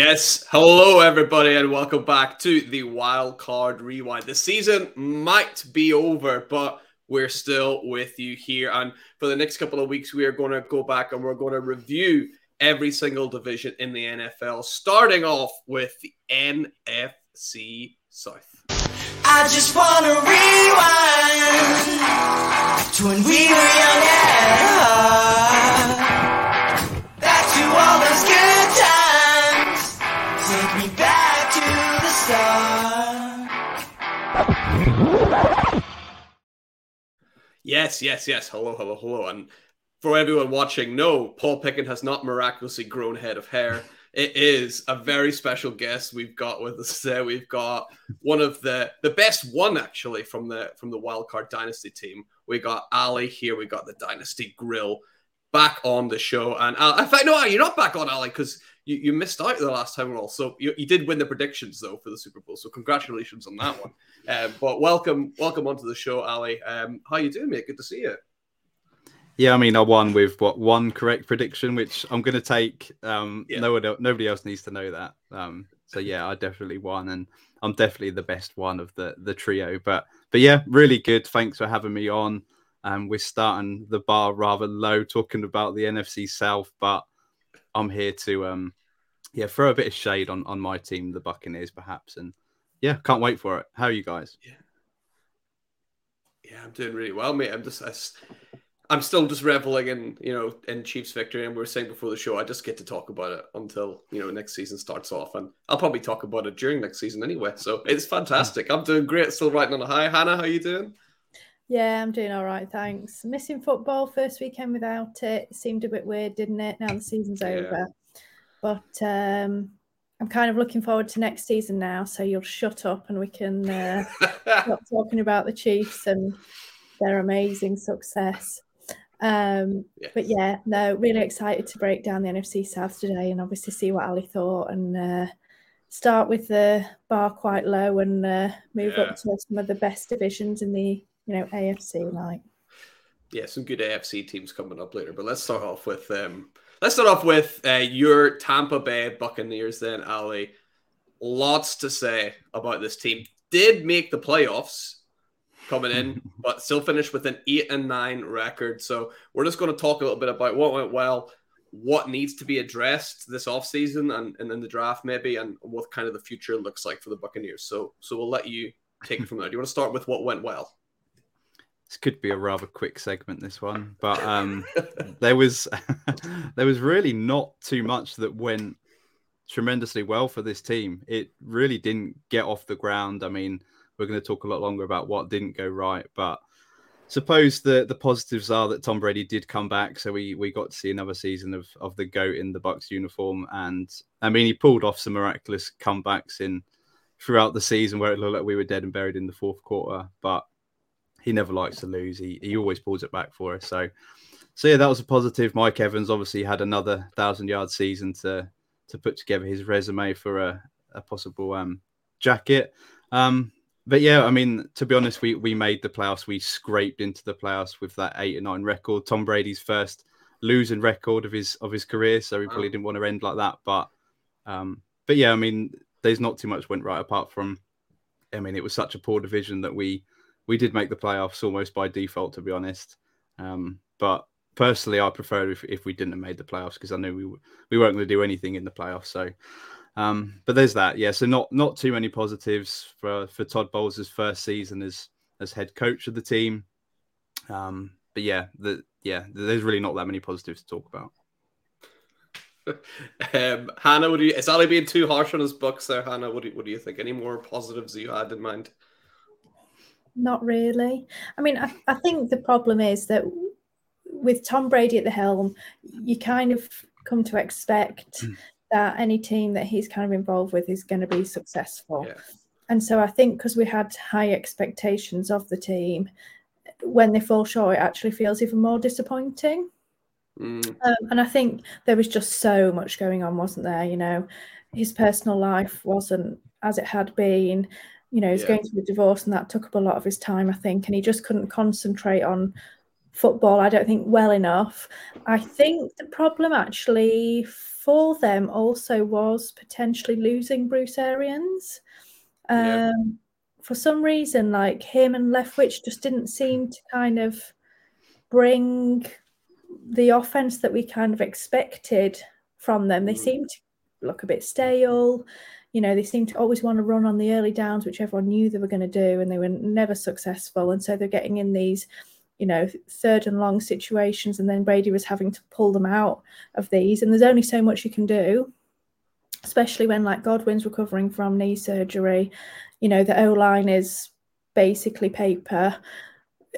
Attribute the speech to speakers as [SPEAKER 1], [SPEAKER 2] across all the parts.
[SPEAKER 1] Yes, hello everybody, and welcome back to the Wild Card Rewind. The season might be over, but we're still with you here. And for the next couple of weeks, we are going to go back and we're going to review every single division in the NFL, starting off with the NFC South. I just want to rewind to when we were young Yes, yes, yes. Hello, hello, hello. And for everyone watching, no, Paul Pickett has not miraculously grown head of hair. It is a very special guest we've got with us there. We've got one of the the best one actually from the from the Wildcard Dynasty team. We got Ali here. We got the Dynasty Grill back on the show. And uh, in fact, no, you're not back on Ali because you, you missed out the last time all. So you, you did win the predictions though for the Super Bowl. So congratulations on that one. Um, but welcome, welcome onto the show, Ali. Um, how you doing, mate? Good to see you.
[SPEAKER 2] Yeah, I mean, I won with what one correct prediction, which I'm going to take. Um, yeah. no one, nobody else needs to know that. Um, so yeah, I definitely won, and I'm definitely the best one of the the trio. But but yeah, really good. Thanks for having me on. Um, we're starting the bar rather low, talking about the NFC South, but I'm here to um, yeah, throw a bit of shade on on my team, the Buccaneers, perhaps, and yeah, can't wait for it. How are you guys?
[SPEAKER 1] Yeah, yeah, I'm doing really well, mate. I'm just, I, I'm still just reveling in you know in Chiefs victory, and we were saying before the show, I just get to talk about it until you know next season starts off, and I'll probably talk about it during next season anyway. So it's fantastic. I'm doing great, still riding on a high. Hannah, how are you doing?
[SPEAKER 3] Yeah, I'm doing all right, thanks. Missing football first weekend without it. seemed a bit weird, didn't it? Now the season's yeah. over, but um, I'm kind of looking forward to next season now. So you'll shut up and we can uh, stop talking about the Chiefs and their amazing success. Um, yes. But yeah, no, really excited to break down the NFC South today and obviously see what Ali thought and uh, start with the bar quite low and uh, move yeah. up to some of the best divisions in the you know AFC. Like,
[SPEAKER 1] yeah, some good AFC teams coming up later. But let's start off with um, let's start off with uh, your Tampa Bay Buccaneers. Then Ali, lots to say about this team. Did make the playoffs coming in, but still finished with an eight and nine record. So we're just going to talk a little bit about what went well, what needs to be addressed this offseason and, and in the draft maybe, and what kind of the future looks like for the Buccaneers. So so we'll let you take it from there. Do you want to start with what went well?
[SPEAKER 2] This could be a rather quick segment, this one, but um, there was there was really not too much that went tremendously well for this team. It really didn't get off the ground. I mean, we're going to talk a lot longer about what didn't go right, but suppose the the positives are that Tom Brady did come back, so we we got to see another season of of the goat in the Bucs uniform, and I mean he pulled off some miraculous comebacks in throughout the season where it looked like we were dead and buried in the fourth quarter, but he never likes to lose. He he always pulls it back for us. So so yeah, that was a positive. Mike Evans obviously had another thousand yard season to to put together his resume for a, a possible um jacket. Um, but yeah, I mean, to be honest, we we made the playoffs. We scraped into the playoffs with that eight and nine record. Tom Brady's first losing record of his of his career, so he probably didn't want to end like that. But um, but yeah, I mean, there's not too much went right apart from, I mean, it was such a poor division that we we did make the playoffs almost by default, to be honest. Um, but personally, I prefer if, if we didn't have made the playoffs because I knew we we weren't going to do anything in the playoffs. So um, but there's that, yeah. So not not too many positives for for Todd Bowles' first season as as head coach of the team. Um, but yeah, the yeah, there's really not that many positives to talk about.
[SPEAKER 1] um, Hannah, would you? Is Ali being too harsh on his Bucs there? Hannah, what do you, what do you think? Any more positives you had in mind?
[SPEAKER 3] Not really. I mean, I, I think the problem is that with Tom Brady at the helm, you kind of come to expect hmm that any team that he's kind of involved with is going to be successful. Yeah. And so I think because we had high expectations of the team, when they fall short, it actually feels even more disappointing. Mm. Um, and I think there was just so much going on, wasn't there? You know, his personal life wasn't as it had been. You know, he's yeah. going through a divorce, and that took up a lot of his time, I think. And he just couldn't concentrate on football, I don't think, well enough. I think the problem actually for them also was potentially losing Bruce Arians. Um, yeah. For some reason, like him and Leftwich just didn't seem to kind of bring the offense that we kind of expected from them. They mm. seemed to look a bit stale. You know, they seemed to always want to run on the early downs, which everyone knew they were going to do, and they were never successful. And so they're getting in these, you know, third and long situations, and then Brady was having to pull them out of these. And there's only so much you can do, especially when like Godwin's recovering from knee surgery. You know, the O line is basically paper.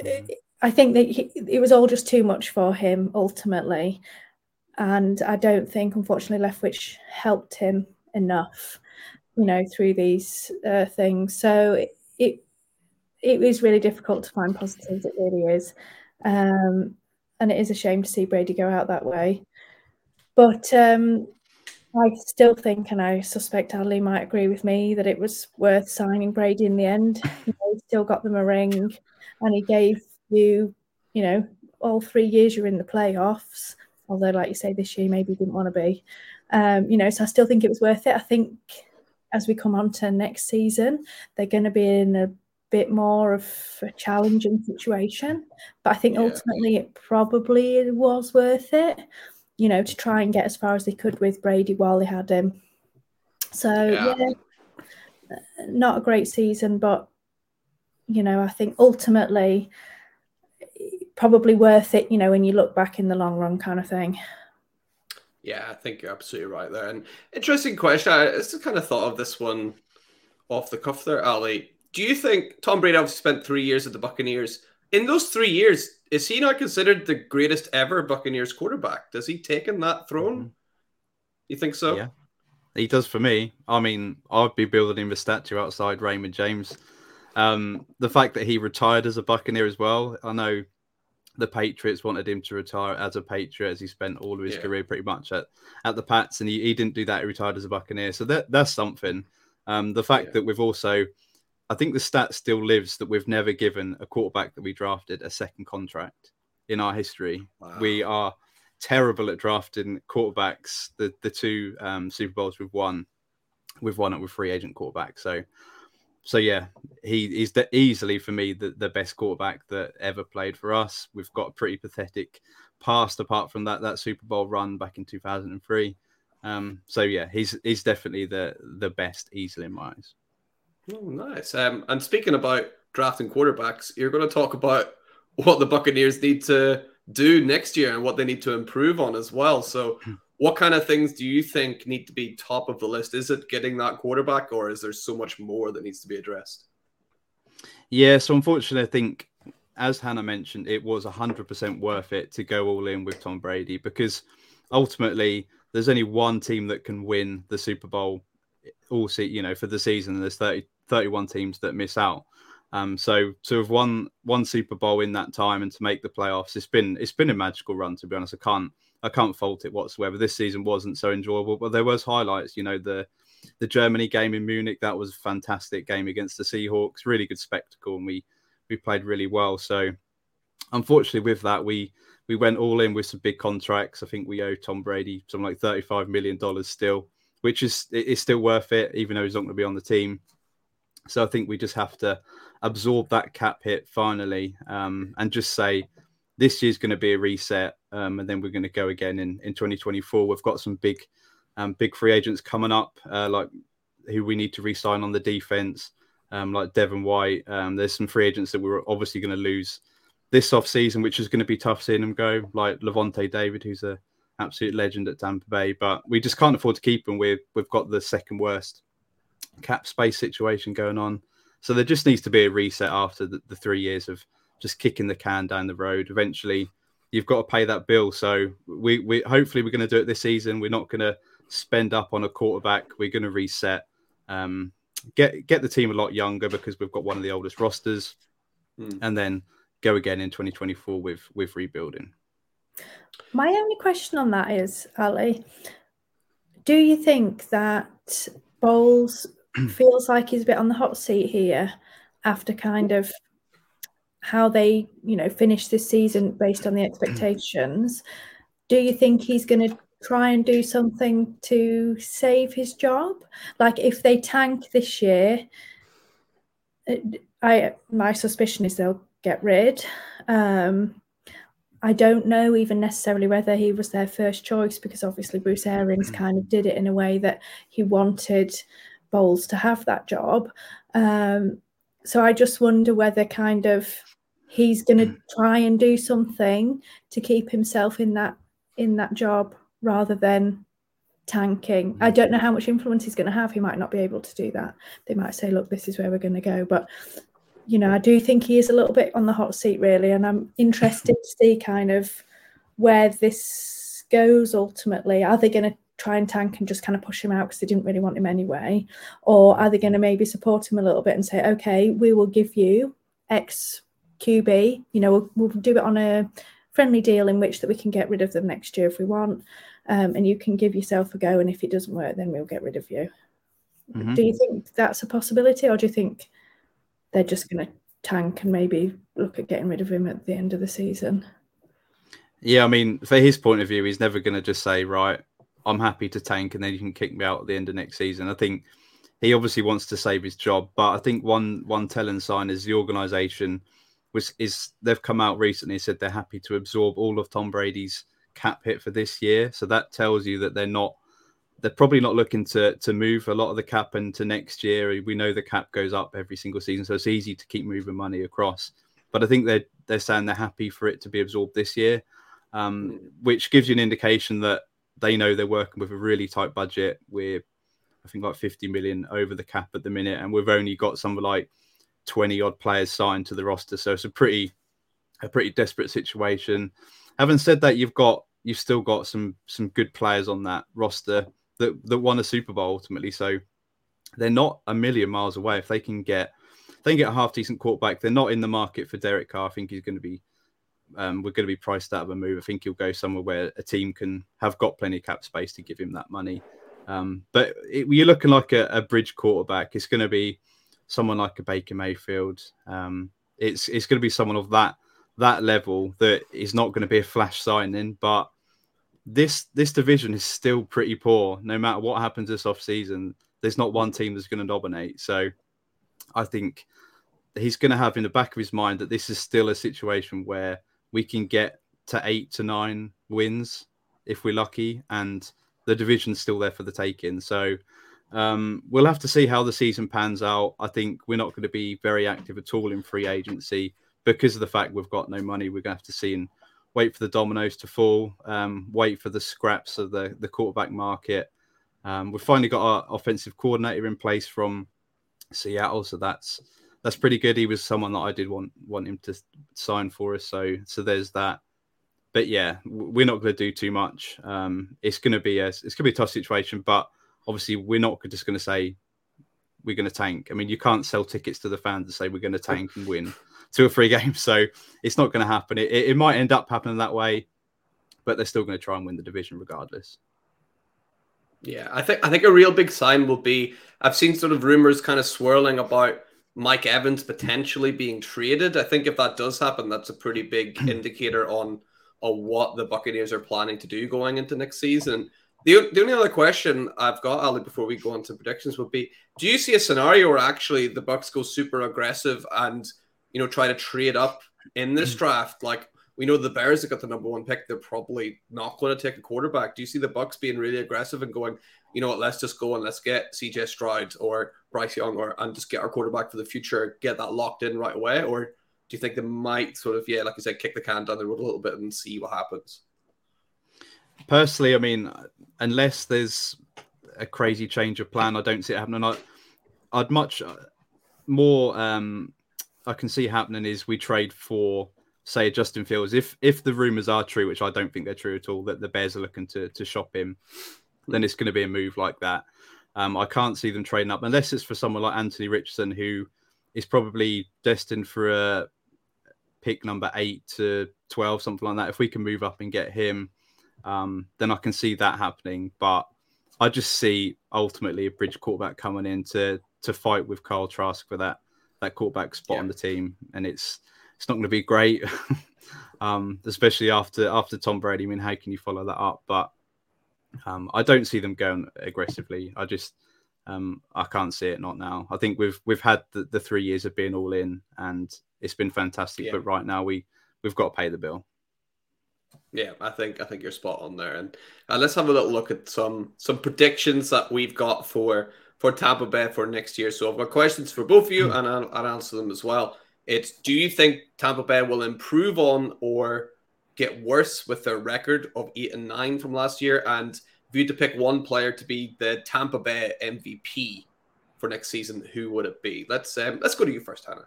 [SPEAKER 3] Mm. I think that he, it was all just too much for him ultimately. And I don't think, unfortunately, Leftwich helped him enough, you know, through these uh, things. So it, it it is really difficult to find positives. It really is, um, and it is a shame to see Brady go out that way. But um, I still think, and I suspect Ali might agree with me, that it was worth signing Brady in the end. You know, he still got them a ring, and he gave you, you know, all three years you're in the playoffs. Although, like you say, this year maybe didn't want to be. Um, you know, so I still think it was worth it. I think as we come on to next season, they're going to be in a bit more of a challenging situation. But I think yeah. ultimately it probably was worth it, you know, to try and get as far as they could with Brady while they had him. So, yeah, yeah not a great season, but, you know, I think ultimately probably worth it, you know, when you look back in the long run kind of thing.
[SPEAKER 1] Yeah, I think you're absolutely right there. And interesting question. I just kind of thought of this one off the cuff there, Ali. Do you think Tom Brady obviously spent three years at the Buccaneers? In those three years, is he not considered the greatest ever Buccaneers quarterback? Does he taken that throne? Mm-hmm. You think so?
[SPEAKER 2] Yeah, he does for me. I mean, I'd be building him a statue outside Raymond James. Um, the fact that he retired as a Buccaneer as well. I know the Patriots wanted him to retire as a Patriot, as he spent all of his yeah. career pretty much at, at the Pats, and he, he didn't do that. He retired as a Buccaneer, so that that's something. Um, the fact yeah. that we've also, I think the stat still lives that we've never given a quarterback that we drafted a second contract in our history. Wow. We are terrible at drafting quarterbacks. The the two um, Super Bowls we've won, we've won it with free agent quarterbacks. So so yeah, he, he's the, easily for me the, the best quarterback that ever played for us. We've got a pretty pathetic past apart from that that Super Bowl run back in 2003. Um, so yeah, he's he's definitely the the best easily in my eyes.
[SPEAKER 1] Oh, nice. Um, and speaking about drafting quarterbacks, you're going to talk about what the Buccaneers need to do next year and what they need to improve on as well. So hmm what kind of things do you think need to be top of the list? Is it getting that quarterback, or is there so much more that needs to be addressed?
[SPEAKER 2] Yeah, so unfortunately, I think as Hannah mentioned, it was 100% worth it to go all in with Tom Brady because ultimately there's only one team that can win the Super Bowl all see you know for the season and there's 30 31 teams that miss out um so to have won one super bowl in that time and to make the playoffs it's been it's been a magical run to be honest i can't I can't fault it whatsoever. This season wasn't so enjoyable, but there was highlights. You know the the Germany game in Munich that was a fantastic game against the Seahawks, really good spectacle, and we we played really well. So unfortunately, with that we we went all in with some big contracts. I think we owe Tom Brady something like thirty five million dollars still, which is is still worth it, even though he's not going to be on the team. So I think we just have to absorb that cap hit finally, um, and just say this year's going to be a reset, um, and then we're going to go again in, in 2024. We've got some big, um, big free agents coming up, uh, like who we need to re-sign on the defense, um, like Devin White. Um, there's some free agents that we're obviously going to lose this off season, which is going to be tough seeing them go, like Lavonte David, who's a absolute legend at Tampa Bay. But we just can't afford to keep them. We've we've got the second worst cap space situation going on. So there just needs to be a reset after the, the three years of just kicking the can down the road. Eventually, you've got to pay that bill. So we we hopefully we're going to do it this season. We're not going to spend up on a quarterback. We're going to reset. Um, get get the team a lot younger because we've got one of the oldest rosters, mm. and then go again in 2024 with with rebuilding.
[SPEAKER 3] My only question on that is, Ali, do you think that Bowles feels like he's a bit on the hot seat here after kind of how they, you know, finish this season based on the expectations, do you think he's going to try and do something to save his job? Like if they tank this year, uh, I my suspicion is they'll get rid. Um, I don't know even necessarily whether he was their first choice because obviously Bruce Arians mm. kind of did it in a way that he wanted Bowles to have that job. Um, so I just wonder whether kind of he's going to mm. try and do something to keep himself in that in that job rather than tanking. I mm. don't know how much influence he's going to have. He might not be able to do that. They might say, "Look, this is where we're going to go," but you know, I do think he is a little bit on the hot seat, really, and I'm interested to see kind of where this goes ultimately. Are they going to try and tank and just kind of push him out because they didn't really want him anyway? Or are they going to maybe support him a little bit and say, okay, we will give you X QB, you know, we'll, we'll do it on a friendly deal in which that we can get rid of them next year if we want. Um, and you can give yourself a go. And if it doesn't work, then we'll get rid of you. Mm-hmm. Do you think that's a possibility, or do you think they're just going to tank and maybe look at getting rid of him at the end of the season?
[SPEAKER 2] Yeah, I mean, for his point of view, he's never going to just say, right, I'm happy to tank and then you can kick me out at the end of next season. I think he obviously wants to save his job, but I think one one telling sign is the organisation was is they've come out recently and said they're happy to absorb all of Tom Brady's cap hit for this year. So that tells you that they're not they're probably not looking to to move a lot of the cap into next year. We know the cap goes up every single season, so it's easy to keep moving money across. But I think they're they're saying they're happy for it to be absorbed this year, um, which gives you an indication that they know they're working with a really tight budget. We're I think like 50 million over the cap at the minute, and we've only got something like 20 odd players signed to the roster. So it's a pretty a pretty desperate situation. Having said that, you've got you've still got some some good players on that roster that that won a Super Bowl ultimately. So they're not a million miles away. If they can get they can get a half decent quarterback, they're not in the market for Derek Carr. I think he's going to be um, we're going to be priced out of a move. I think he'll go somewhere where a team can have got plenty of cap space to give him that money. Um, but it, you're looking like a, a, bridge quarterback. It's going to be someone like a Baker Mayfield. Um, it's it's going to be someone of that that level that is not going to be a flash signing, but this this division is still pretty poor. No matter what happens this off season, there's not one team that's going to dominate. So I think he's going to have in the back of his mind that this is still a situation where we can get to eight to nine wins if we're lucky, and the division's still there for the taking. So um, we'll have to see how the season pans out. I think we're not going to be very active at all in free agency because of the fact we've got no money. We're going to have to see and wait for the dominoes to fall, um, wait for the scraps of the, the quarterback market. Um, we've finally got our offensive coordinator in place from Seattle, so that's that's pretty good. He was someone that I did want want him to sign for us, so so there's that. But yeah, we're not going to do too much. Um, it's going to be a it's going to be a tough situation, but obviously we're not just going to say we're going to tank. I mean, you can't sell tickets to the fans and say we're going to tank and win two or three games. So it's not going to happen. It, it, might end up happening that way, but they're still going to try and win the division regardless.
[SPEAKER 1] Yeah, I think I think a real big sign will be I've seen sort of rumors kind of swirling about Mike Evans potentially being traded. I think if that does happen, that's a pretty big indicator on on what the Buccaneers are planning to do going into next season. The, the only other question I've got, Ali, before we go on to predictions would be: Do you see a scenario where actually the Bucs go super aggressive and you know, try to trade up in this mm. draft. Like we know the Bears have got the number one pick. They're probably not going to take a quarterback. Do you see the Bucs being really aggressive and going, you know what, let's just go and let's get CJ Stroud or Bryce Young or and just get our quarterback for the future, get that locked in right away? Or do you think they might sort of, yeah, like you said, kick the can down the road a little bit and see what happens?
[SPEAKER 2] Personally, I mean, unless there's a crazy change of plan, I don't see it happening. I, I'd much uh, more um, I can see happening is we trade for say Justin Fields. If if the rumors are true, which I don't think they're true at all, that the Bears are looking to to shop him, then it's going to be a move like that. Um, I can't see them trading up unless it's for someone like Anthony Richardson, who is probably destined for a pick number eight to twelve, something like that. If we can move up and get him, um, then I can see that happening. But I just see ultimately a bridge quarterback coming in to to fight with Kyle Trask for that that quarterback spot yeah. on the team, and it's it's not going to be great, um, especially after after Tom Brady. I mean, how can you follow that up? But um, I don't see them going aggressively. I just um, I can't see it not now. I think we've we've had the, the three years of being all in, and it's been fantastic. Yeah. But right now we we've got to pay the bill.
[SPEAKER 1] Yeah, I think I think you're spot on there. And uh, let's have a little look at some some predictions that we've got for for Tampa Bay for next year. So I've got questions for both of you, mm. and I'll, I'll answer them as well. It's do you think Tampa Bay will improve on or get worse with their record of eight and nine from last year? And if you had to pick one player to be the Tampa Bay MVP for next season, who would it be? Let's um, let's go to you first, Hannah.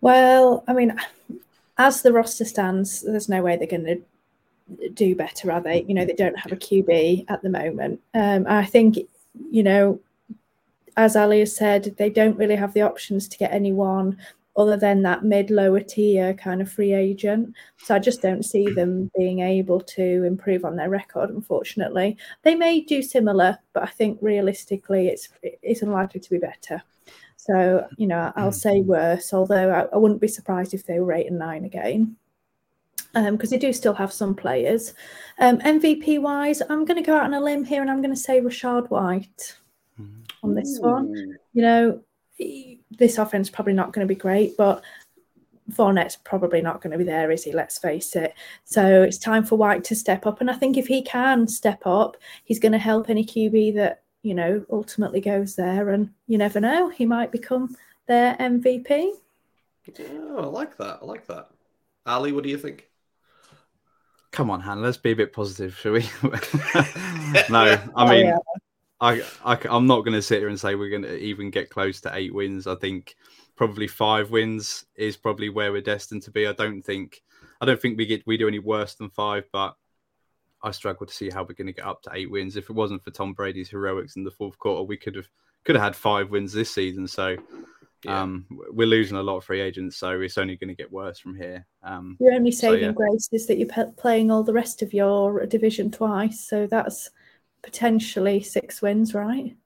[SPEAKER 3] Well, I mean, as the roster stands, there's no way they're going to do better, are they? You know, they don't have a QB at the moment. Um, I think, you know, as Ali has said, they don't really have the options to get anyone other than that mid lower tier kind of free agent. So I just don't see them being able to improve on their record, unfortunately. They may do similar, but I think realistically it's it's unlikely to be better. So, you know, I'll mm. say worse, although I, I, wouldn't be surprised if they were eight and nine again. Because um, they do still have some players. Um, MVP wise, I'm going to go out on a limb here and I'm going to say Rachaad White on this Ooh. one. You know, this offense probably not going to be great, but Fournette's probably not going to be there, is he? Let's face it. So it's time for White to step up. And I think if he can step up, he's going to help any QB that you know, ultimately goes there. And you never know, he might become their MVP.
[SPEAKER 1] Yeah, I like that. I like that. Ali, what do you think?
[SPEAKER 2] Come on, Han, let's be a bit positive, shall we? no, I oh, mean, oh, yeah. I, I, I'm not going to sit here and say we're going to even get close to eight wins. I think probably five wins is probably where we're destined to be. I don't think, I don't think we get we do any worse than five, but I struggle to see how we're going to get up to eight wins. If it wasn't for Tom Brady's heroics in the fourth quarter, we could have could have had five wins this season. So yeah. um, we're losing a lot of free agents, so it's only going to get worse from here. Um,
[SPEAKER 3] your only saving so, yeah. grace is that you're playing all the rest of your division twice, so that's potentially six wins, right?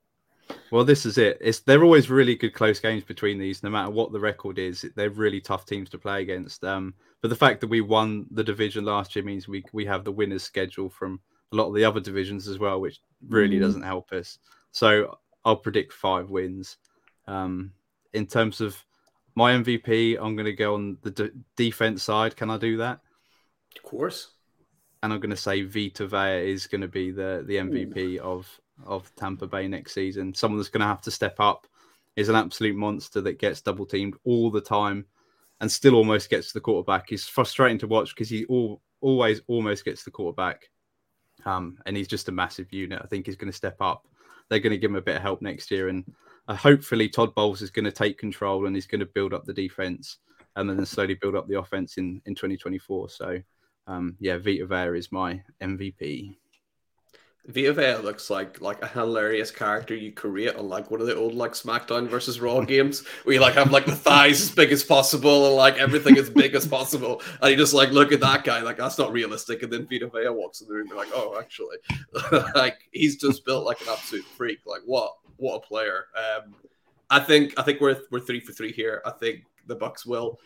[SPEAKER 2] Well, this is it. It's they're always really good close games between these, no matter what the record is. They're really tough teams to play against. Um, but the fact that we won the division last year means we we have the winners schedule from a lot of the other divisions as well, which really mm. doesn't help us. So I'll predict five wins. Um, in terms of my MVP, I'm going to go on the de- defense side. Can I do that?
[SPEAKER 1] Of course.
[SPEAKER 2] And I'm going to say Vita Vea is going to be the the MVP Ooh. of of Tampa Bay next season. Someone that's going to have to step up. Is an absolute monster that gets double teamed all the time and still almost gets the quarterback. He's frustrating to watch because he all, always almost gets the quarterback. Um, and he's just a massive unit. I think he's going to step up. They're going to give him a bit of help next year, and uh, hopefully Todd Bowles is going to take control and he's going to build up the defense and then slowly build up the offense in in 2024. So, um, yeah, Vita Vea is my MVP.
[SPEAKER 1] Vita Vea looks like like a hilarious character you create on like one of the old like SmackDown versus Raw games where you like have like the thighs as big as possible and like everything as big as possible, and you just like look at that guy like that's not realistic, and then Vita Vea walks in the room and like, oh, actually, like he's just built like an absolute freak. Like what what a player. Um, I think I think we're we're three for three here. I think the Bucs will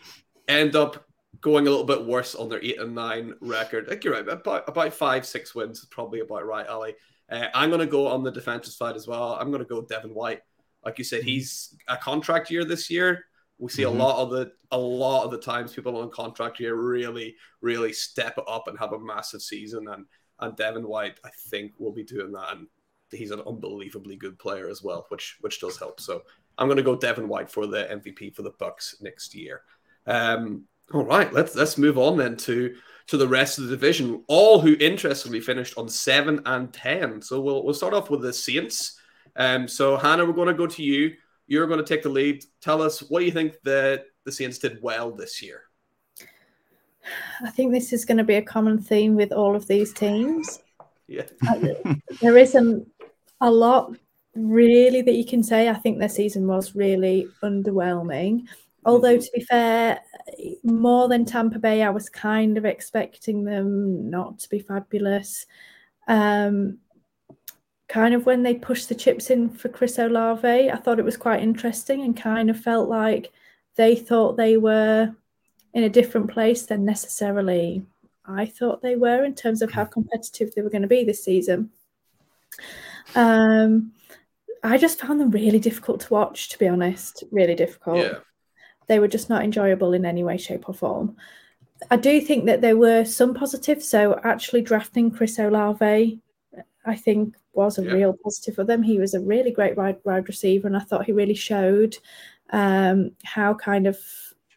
[SPEAKER 1] end up going a little bit worse on their eight and nine record. I think you're right. About, about five, six wins is probably about right, Ali. Uh, I'm going to go on the defensive side as well. I'm going to go Devin White. Like you said, mm-hmm. he's a contract year this year. We see mm-hmm. a lot of the a lot of the times people on contract year really, really step up and have a massive season. And and Devin White, I think, will be doing that. And he's an unbelievably good player as well, which which does help. So I'm going to go Devin White for the MVP for the Bucs next year. Um, all right, let's let's move on then to to the rest of the division. All who interestingly finished on seven and ten. So we'll we'll start off with the Saints. Um, so Hannah, we're going to go to you. You're going to take the lead. Tell us what do you think the the Saints did well this year.
[SPEAKER 3] I think this is going to be a common theme with all of these teams.
[SPEAKER 1] Yeah,
[SPEAKER 3] there isn't a lot really that you can say. I think their season was really underwhelming. Although, to be fair, more than Tampa Bay, I was kind of expecting them not to be fabulous. Um, kind of when they pushed the chips in for Chris Olave, I thought it was quite interesting and kind of felt like they thought they were in a different place than necessarily I thought they were in terms of how competitive they were going to be this season. Um, I just found them really difficult to watch, to be honest. Really difficult. Yeah. They were just not enjoyable in any way, shape, or form. I do think that there were some positives. So actually drafting Chris Olave, I think was a yeah. real positive for them. He was a really great wide, wide receiver, and I thought he really showed um, how kind of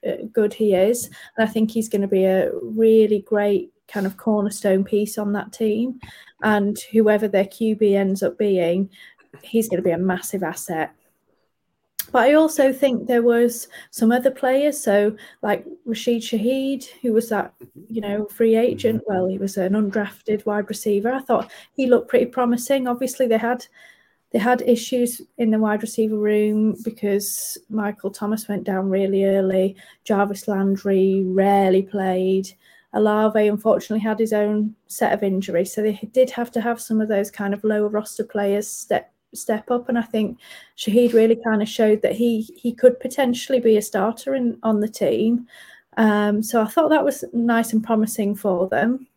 [SPEAKER 3] uh, good he is. And I think he's going to be a really great kind of cornerstone piece on that team. And whoever their QB ends up being, he's going to be a massive asset. But I also think there was some other players, so like Rashid Shaheed, who was that, you know, free agent. Mm-hmm. Well, he was an undrafted wide receiver. I thought he looked pretty promising. Obviously, they had they had issues in the wide receiver room because Michael Thomas went down really early. Jarvis Landry rarely played. Olave unfortunately had his own set of injuries, so they did have to have some of those kind of lower roster players step step up. And I think Shaheed really kind of showed that he he could potentially be a starter in on the team. Um, so I thought that was nice and promising for them.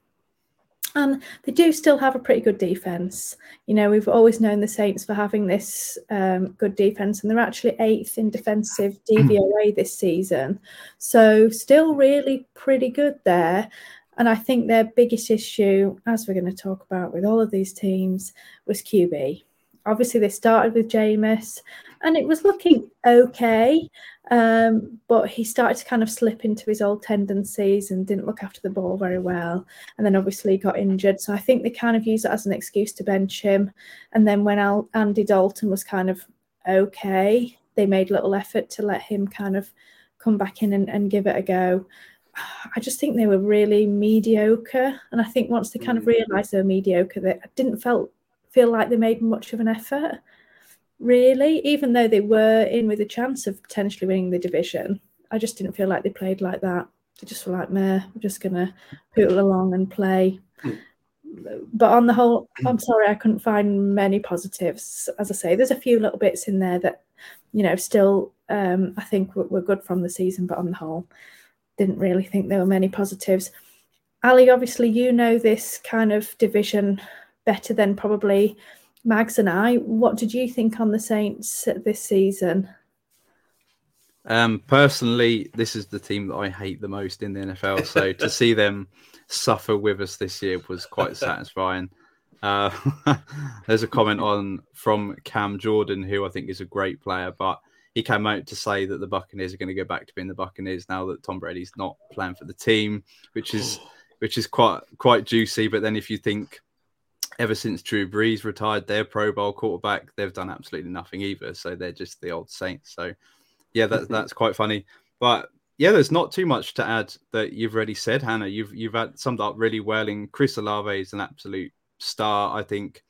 [SPEAKER 3] And they do still have a pretty good defense. You know, we've always known the Saints for having this um, good defense, and they're actually eighth in defensive DVOA this season. So, still really pretty good there. And I think their biggest issue, as we're going to talk about with all of these teams, was QB obviously they started with Jameis and it was looking okay. Um, but he started to kind of slip into his old tendencies and didn't look after the ball very well. And then obviously got injured. So I think they kind of used it as an excuse to bench him. And then when Al- Andy Dalton was kind of okay, they made little effort to let him kind of come back in and, and give it a go. I just think they were really mediocre. And I think once they kind of mm. realised they were mediocre, they didn't felt feel like they made much of an effort, really, even though they were in with a chance of potentially winning the division. I just didn't feel like they played like that. They just were like, meh, we're just going to poodle along and play. But on the whole, I'm sorry, I couldn't find many positives. As I say, there's a few little bits in there that, you know, still um, I think were, were good from the season, but on the whole, didn't really think there were many positives. Ali, obviously, you know this kind of division better than probably Mags and I. What did you think on the Saints this season?
[SPEAKER 2] Um, personally, this is the team that I hate the most in the NFL. So to see them suffer with us this year was quite satisfying. Uh, there's a comment on from Cam Jordan, who I think is a great player, but he came out to say that the Buccaneers are going to go back to being the Buccaneers now that Tom Brady's not playing for the team, which is which is quite quite juicy. But then if you think ever since Drew Brees retired their Pro Bowl quarterback, they've done absolutely nothing either. So they're just the old Saints. So yeah, that, mm-hmm. that's quite funny. But yeah, there's not too much to add that you've already said, Hannah. You've you've had summed up really well. In Chris Olave is an absolute star. I think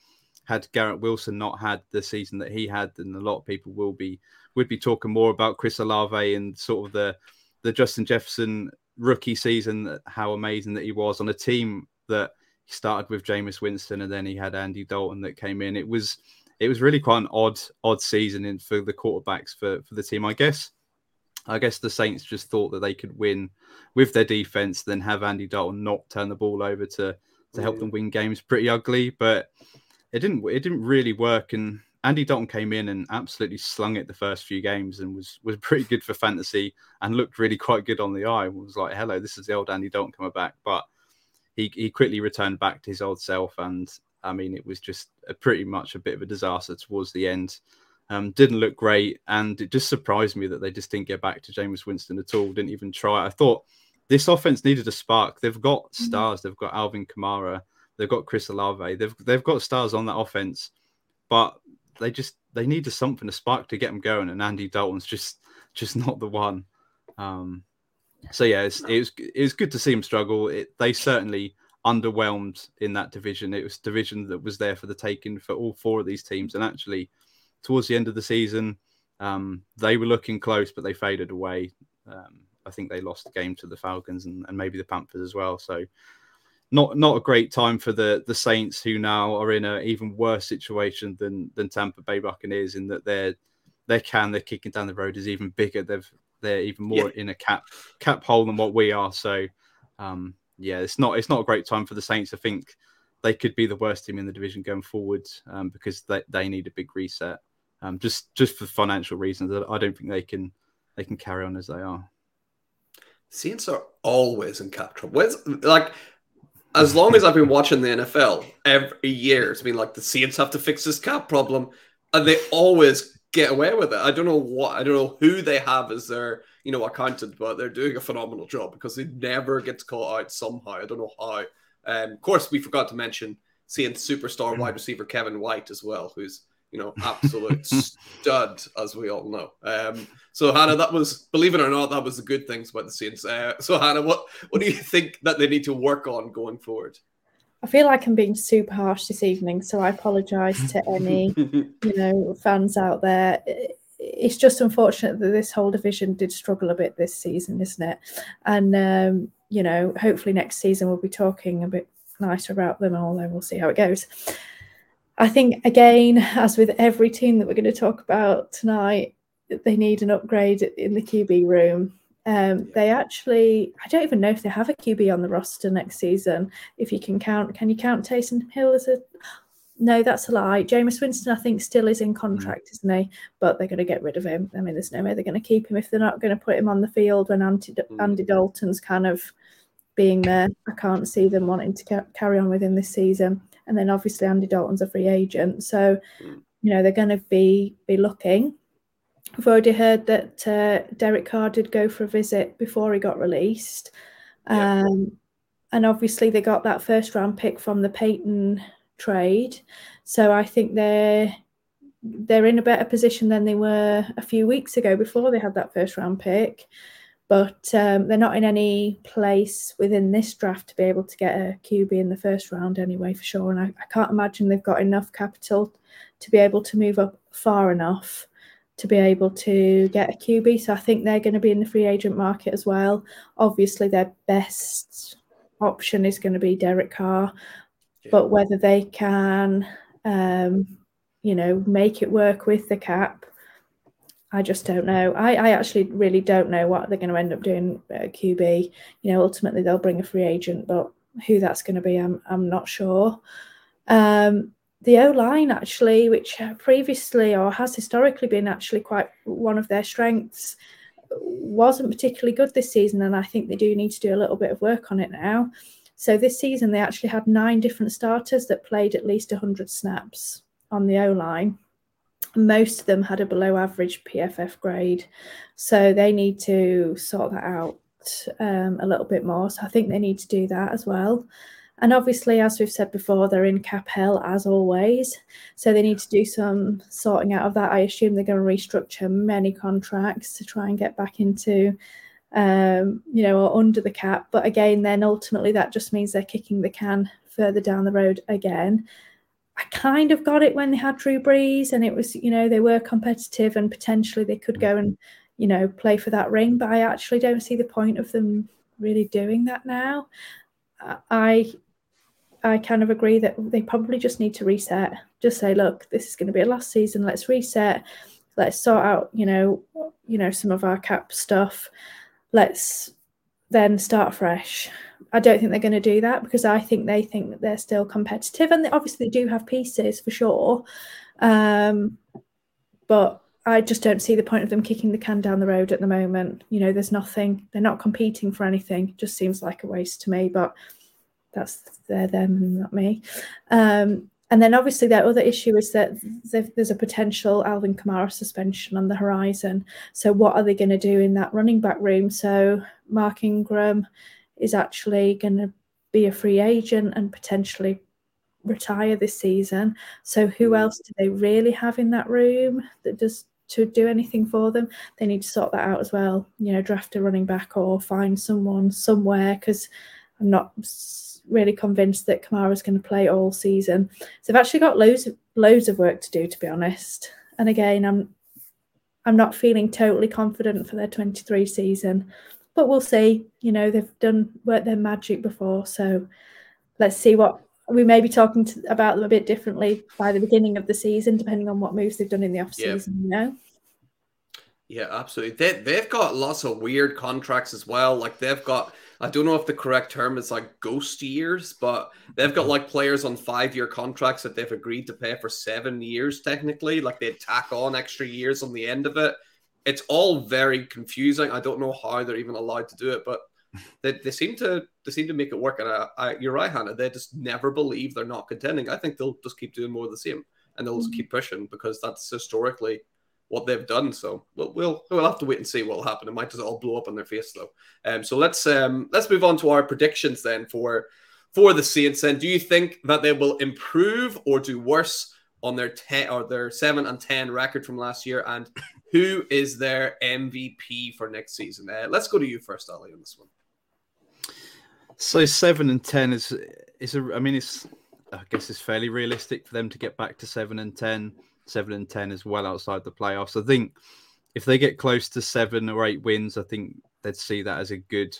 [SPEAKER 2] had Garrett Wilson not had the season that he had, then a lot of people will be would be talking more about Chris Olave and sort of the the Justin Jefferson rookie season, how amazing that he was on a team that he started with Jameis Winston and then he had Andy Dalton that came in. It was it was really quite an odd odd season in for the quarterbacks for for the team. I guess I guess the Saints just thought that they could win with their defense, then have Andy Dalton not turn the ball over to to help them win games pretty ugly, but it didn't it didn't really work and Andy Dalton came in and absolutely slung it the first few games and was was pretty good for fantasy and looked really quite good on the eye. It was like, hello, this is the old Andy Dalton coming back. But he he quickly returned back to his old self, and I mean, it was just a, pretty much a bit of a disaster towards the end. Um, didn't look great, and it just surprised me that they just didn't get back to Jameis Winston at all. Didn't even try. I thought this offense needed a spark. They've got mm-hmm. stars. They've got Alvin Kamara. They've got Chris Olave. They've they've got stars on that offense, but they just they needed something a spark to get them going. And Andy Dalton's just just not the one. Um, so yeah, it's, it was it was good to see them struggle. It, they certainly underwhelmed in that division. It was division that was there for the taking for all four of these teams. And actually, towards the end of the season, um, they were looking close, but they faded away. Um, I think they lost the game to the Falcons and, and, maybe the Panthers as well. So not not a great time for the the Saints, who now are in an even worse situation than than Tampa Bay Buccaneers, in that their their can they're kicking down the road is even bigger. They've they're even more yeah. in a cap cap hole than what we are. So um, yeah, it's not it's not a great time for the Saints. I think they could be the worst team in the division going forward um, because they, they need a big reset. Um, just just for financial reasons, I don't think they can they can carry on as they are.
[SPEAKER 1] Saints are always in cap trouble. Like as long as I've been watching the NFL, every year it's been like the Saints have to fix this cap problem, and they always get away with it. I don't know what I don't know who they have as their you know accountant, but they're doing a phenomenal job because it never gets caught out somehow. I don't know how. Um, of course, we forgot to mention Saints superstar wide receiver Kevin White as well, who's you know, absolute stud, as we all know. Um, so Hannah, that was, believe it or not, that was the good things about the Saints. Uh, so Hannah, what what do you think that they need to work on going forward?
[SPEAKER 3] I feel like I'm being super harsh this evening, so I apologise to any you know fans out there. It's just unfortunate that this whole division did struggle a bit this season, isn't it? And um, you know, hopefully next season we'll be talking a bit nicer about them, although we'll see how it goes. I think, again, as with every team that we're going to talk about tonight, they need an upgrade in the QB room. Um, they actually, I don't even know if they have a QB on the roster next season. If you can count, can you count Taysom Hill as a? No, that's a lie. Jameis Winston, I think, still is in contract, mm. isn't he? But they're going to get rid of him. I mean, there's no way they're going to keep him if they're not going to put him on the field when Andy, mm. Andy Dalton's kind of being there. I can't see them wanting to ca- carry on with him this season and then obviously Andy Dalton's a free agent, so mm. you know they're going to be be looking. I've already heard that uh, Derek Carr did go for a visit before he got released, yeah. um, and obviously they got that first round pick from the Payton trade, so I think they're they're in a better position than they were a few weeks ago before they had that first round pick but um, they're not in any place within this draft to be able to get a QB in the first round anyway, for sure. And I, I, can't imagine they've got enough capital to be able to move up far enough to be able to get a QB. So I think they're going to be in the free agent market as well. Obviously, their best option is going to be Derek Carr, yeah. but whether they can, um, you know, make it work with the cap I just don't know. I, I actually really don't know what they're going to end up doing at QB. You know, ultimately they'll bring a free agent, but who that's going to be, I'm I'm not sure. Um, the O line actually, which previously or has historically been actually quite one of their strengths, wasn't particularly good this season, and I think they do need to do a little bit of work on it now. So this season they actually had nine different starters that played at least 100 snaps on the O line most of them had a below average PFF grade. So they need to sort that out um, a little bit more. So I think they need to do that as well. And obviously, as we've said before, they're in cap hell as always. So they need to do some sorting out of that. I assume they're going to restructure many contracts to try and get back into, um, you know, or under the cap. But again, then ultimately that just means they're kicking the can further down the road again. I kind of got it when they had Drew Brees, and it was, you know, they were competitive and potentially they could go and, you know, play for that ring. But I actually don't see the point of them really doing that now. I I kind of agree that they probably just need to reset. Just say, look, this is going to be a last season. Let's reset. Let's sort out, you know, you know, some of our cap stuff. Let's then start fresh. I don't think they're going to do that because I think they think that they're still competitive, and they, obviously do have pieces for sure. Um, but I just don't see the point of them kicking the can down the road at the moment. You know, there's nothing; they're not competing for anything. It just seems like a waste to me. But that's they're them, not me. Um, and then obviously their other issue is that there's a potential Alvin Kamara suspension on the horizon. So what are they going to do in that running back room? So Mark Ingram is actually going to be a free agent and potentially retire this season. So who mm. else do they really have in that room that does to do anything for them? They need to sort that out as well. You know, draft a running back or find someone somewhere because I'm not really convinced that Kamara's going to play all season. So they've actually got loads of loads of work to do, to be honest. And again, I'm I'm not feeling totally confident for their 23 season but we'll see. You know, they've done worked their magic before, so let's see what we may be talking to, about them a bit differently by the beginning of the season, depending on what moves they've done in the off season. You know.
[SPEAKER 1] Yeah, absolutely. They they've got lots of weird contracts as well. Like they've got I don't know if the correct term is like ghost years, but they've got like players on five year contracts that they've agreed to pay for seven years technically. Like they tack on extra years on the end of it. It's all very confusing. I don't know how they're even allowed to do it, but they, they seem to they seem to make it work. And I, I, you're right, Hannah. They just never believe they're not contending. I think they'll just keep doing more of the same, and they'll just mm-hmm. keep pushing because that's historically what they've done. So we'll, we'll we'll have to wait and see what will happen. It might just all blow up on their face though. Um, so let's um let's move on to our predictions then for for the Saints. And do you think that they will improve or do worse on their ten or their seven and ten record from last year? And who is their MVP for next season? Uh, let's go to you first, Ali, on this one.
[SPEAKER 2] So seven and ten is is a. I mean, it's I guess it's fairly realistic for them to get back to seven and ten seven and ten as well outside the playoffs. I think if they get close to seven or eight wins, I think they'd see that as a good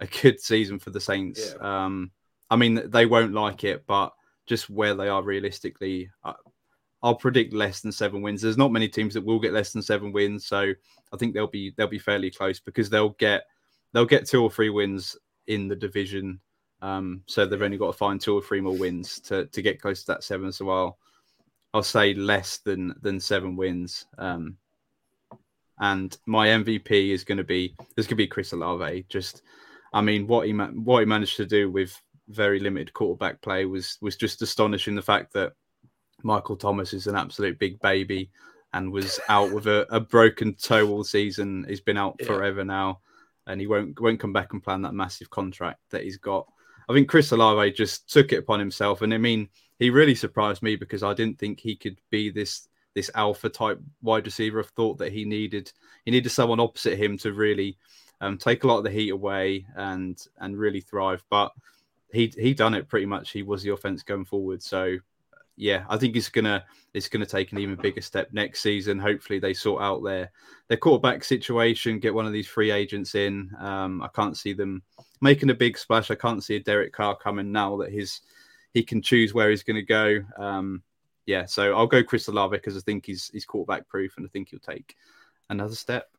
[SPEAKER 2] a good season for the Saints. Yeah. Um, I mean, they won't like it, but just where they are realistically, I, I'll predict less than seven wins. There's not many teams that will get less than seven wins, so I think they'll be they'll be fairly close because they'll get they'll get two or three wins in the division. Um, so they've only got to find two or three more wins to to get close to that seven. So I'll I'll say less than than seven wins. Um, and my MVP is going to be this could be Chris Olave. Just, I mean, what he what he managed to do with very limited quarterback play was was just astonishing. The fact that Michael Thomas is an absolute big baby and was out with a, a broken toe all season. He's been out yeah. forever now, and he won't won't come back and plan that massive contract that he's got. I think Chris Olave just took it upon himself, and I mean, he really surprised me because I didn't think he could be this this alpha type wide receiver. I thought that he needed he needed someone opposite him to really um, take a lot of the heat away and and really thrive. But he he done it pretty much. He was the offense going forward. So yeah, I think it's gonna it's gonna take an even bigger step next season. Hopefully they sort out their their quarterback situation, get one of these free agents in. Um, I can't see them making a big splash. I can't see a Derek Carr coming now that his he can choose where he's going to go. Um, yeah, so I'll go Chris Olave because I think he's he's quarterback proof, and I think he'll take another step.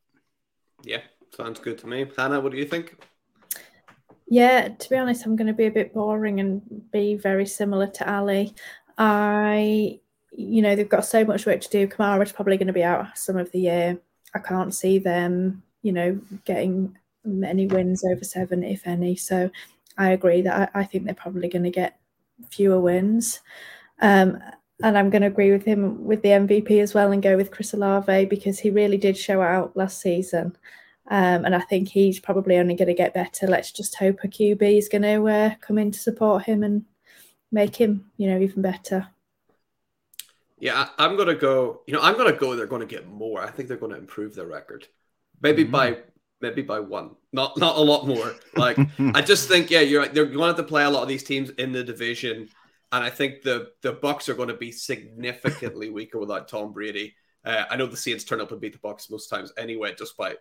[SPEAKER 1] Yeah, sounds good to me. Hannah, what do you think?
[SPEAKER 3] Yeah, to be honest, I'm going to be a bit boring and be very similar to Ali. I, you know, they've got so much work to do. Kamara's probably going to be out some of the year. I can't see them, you know, getting many wins over seven, if any. So I agree that I, I think they're probably going to get fewer wins. Um, and I'm going to agree with him with the MVP as well and go with Chris Olave because he really did show out last season. Um, and I think he's probably only going to get better. Let's just hope a QB is going to uh, come in to support him and make him, you know, even better.
[SPEAKER 1] Yeah, I'm going to go. You know, I'm going to go. They're going to get more. I think they're going to improve their record, maybe mm-hmm. by maybe by one, not not a lot more. Like I just think, yeah, you're right. They're going to have to play a lot of these teams in the division, and I think the the Bucs are going to be significantly weaker without Tom Brady. Uh, I know the Saints turn up and beat the Bucs most times anyway, just by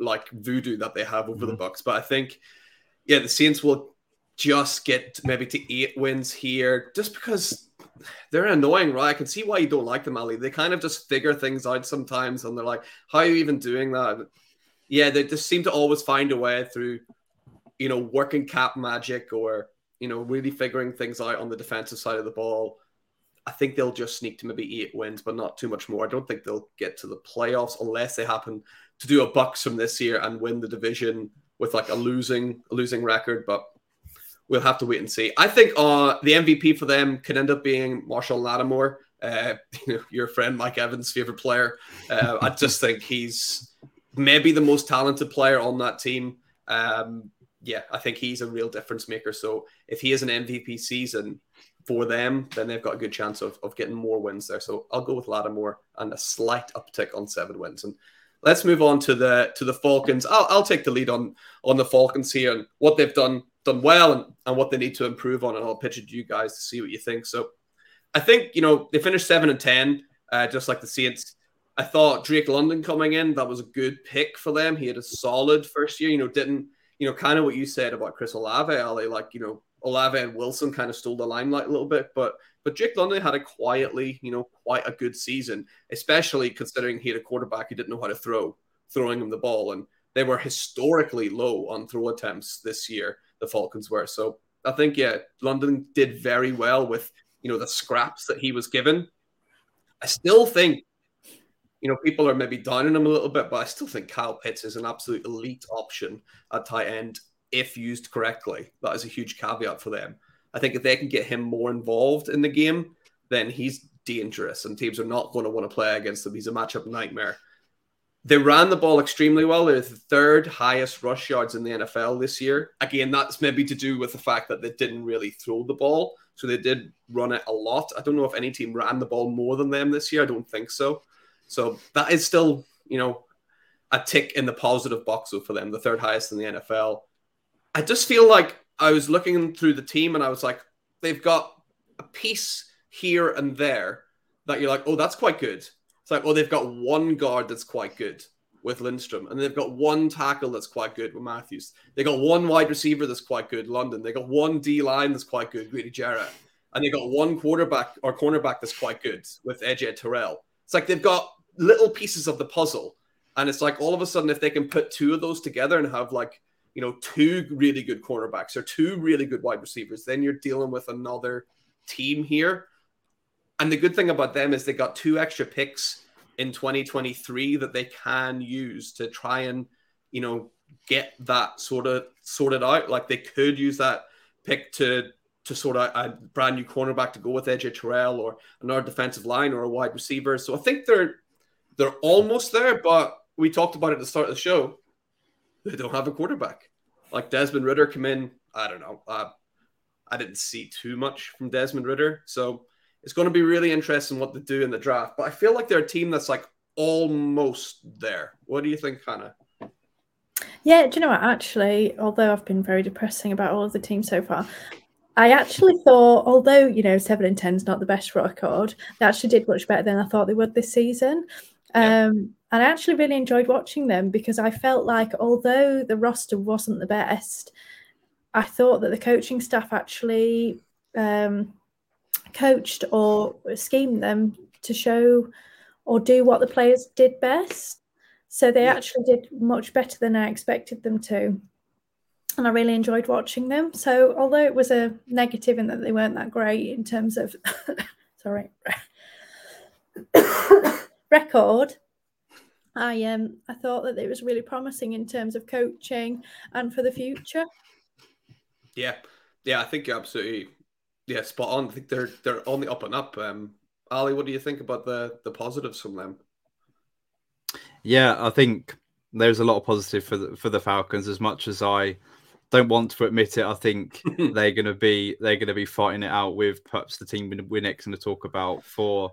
[SPEAKER 1] like voodoo that they have over mm-hmm. the Bucs. But I think, yeah, the Saints will just get maybe to eight wins here, just because they're annoying, right? I can see why you don't like them, Ali. They kind of just figure things out sometimes, and they're like, "How are you even doing that?" yeah, they just seem to always find a way through, you know, working cap magic or you know really figuring things out on the defensive side of the ball. I think they'll just sneak to maybe eight wins, but not too much more. I don't think they'll get to the playoffs unless they happen to do a Bucs from this year and win the division with like a losing a losing record. But we'll have to wait and see. I think uh, the MVP for them could end up being Marshon Lattimore, uh, you know, your friend Mike Evans' favorite player. Uh, I just think he's maybe the most talented player on that team. Um, yeah, I think he's a real difference maker. So if he is an MVP season for them, then they've got a good chance of, of getting more wins there. So I'll go with Lattimore and a slight uptick on seven wins. And let's move on to the to the Falcons. I'll, I'll take the lead on on the Falcons here and what they've done done well and, and what they need to improve on. And I'll pitch it to you guys to see what you think. So I think you know they finished seven and ten, uh, just like the Saints. I thought Drake London coming in, that was a good pick for them. He had a solid first year, you know, didn't, you know, kind of what you said about Chris Olave, Ali, like, you know, Olave and Wilson kind of stole the limelight a little bit, but But Drake London had a quietly, you know, quite a good season, especially considering he had a quarterback who didn't know how to throw, throwing him the ball. And they were historically low on throw attempts this year, the Falcons were. So I think, yeah, London did very well with, you know, the scraps that he was given. I still think, you know, people are maybe downing him a little bit, but I still think Kyle Pitts is an absolute elite option at tight end if used correctly. That is a huge caveat for them. I think if they can get him more involved in the game, then he's dangerous and teams are not going to want to play against him. He's a matchup nightmare. They ran the ball extremely well. They're the third highest rush yards in the NFL this year. Again, that's maybe to do with the fact that they didn't really throw the ball. So they did run it a lot. I don't know if any team ran the ball more than them this year. I don't think so. So that is still, you know, a tick in the positive box for them, the third highest in the NFL. I just feel like I was looking through the team and I was like, they've got a piece here and there that you're like, oh, that's quite good. It's like, oh, they've got one guard that's quite good with Lindstrom, and they've got one tackle that's quite good with Matthews. They got one wide receiver that's quite good, London. They got one D line that's quite good, Grady Jarrett, and they got one quarterback or cornerback that's quite good with AJ Terrell. It's like they've got little pieces of the puzzle, and it's like all of a sudden, if they can put two of those together and have like you know two really good cornerbacks or two really good wide receivers, then you're dealing with another team here and the good thing about them is they got two extra picks in 2023 that they can use to try and, you know, get that sort of sorted out. Like they could use that pick to to sort of a brand new cornerback to go with AJ Terrell or another defensive line or a wide receiver. So I think they're they're almost there, but we talked about it at the start of the show. They don't have a quarterback. Like Desmond Ridder come in. I don't know. Uh, I didn't see too much from Desmond Ridder, so it's going to be really interesting what they do in the draft. But I feel like they're a team that's like almost there. What do you think, Hannah?
[SPEAKER 3] Yeah, do you know what? Actually, although I've been very depressing about all of the teams so far, I actually thought, although you know seven and ten is not the best record, they actually did much better than I thought they would this season. Yeah. Um, and I actually really enjoyed watching them because I felt like although the roster wasn't the best, I thought that the coaching staff actually um, coached or schemed them to show or do what the players did best. So they actually did much better than I expected them to. And I really enjoyed watching them. So although it was a negative in that they weren't that great in terms of sorry record, I um I thought that it was really promising in terms of coaching and for the future.
[SPEAKER 1] Yeah. Yeah, I think you're absolutely yeah, spot on. I think they're they're on the up and up. Um, Ali, what do you think about the the positives from them?
[SPEAKER 2] Yeah, I think there's a lot of positive for the, for the Falcons. As much as I don't want to admit it, I think they're going to be they're going to be fighting it out with perhaps the team we're next going to talk about for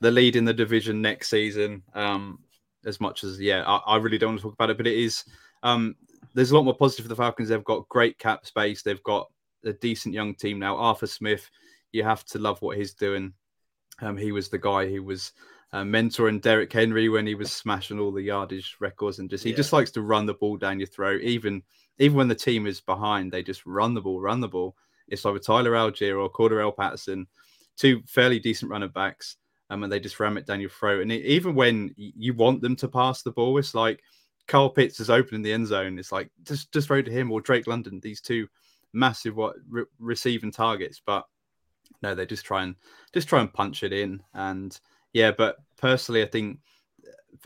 [SPEAKER 2] the lead in the division next season. Um, as much as yeah, I, I, really don't want to talk about it, but it is. Um, there's a lot more positive for the Falcons. They've got great cap space. They've got a decent young team now. Arthur Smith, you have to love what he's doing. Um, he was the guy who was uh, mentoring Derrick Henry when he was smashing all the yardage records, and just he yeah. just likes to run the ball down your throat. Even even when the team is behind, they just run the ball, run the ball. It's like either Tyler Allgeier or Cordarrelle Patterson, two fairly decent running backs, um, and they just ram it down your throat. And it, even when you want them to pass the ball, it's like Kyle Pitts is open in the end zone. It's like just just throw to him or Drake London. These two massive what re- receiving targets, but no, they just try and just try and punch it in. And yeah, but personally, I think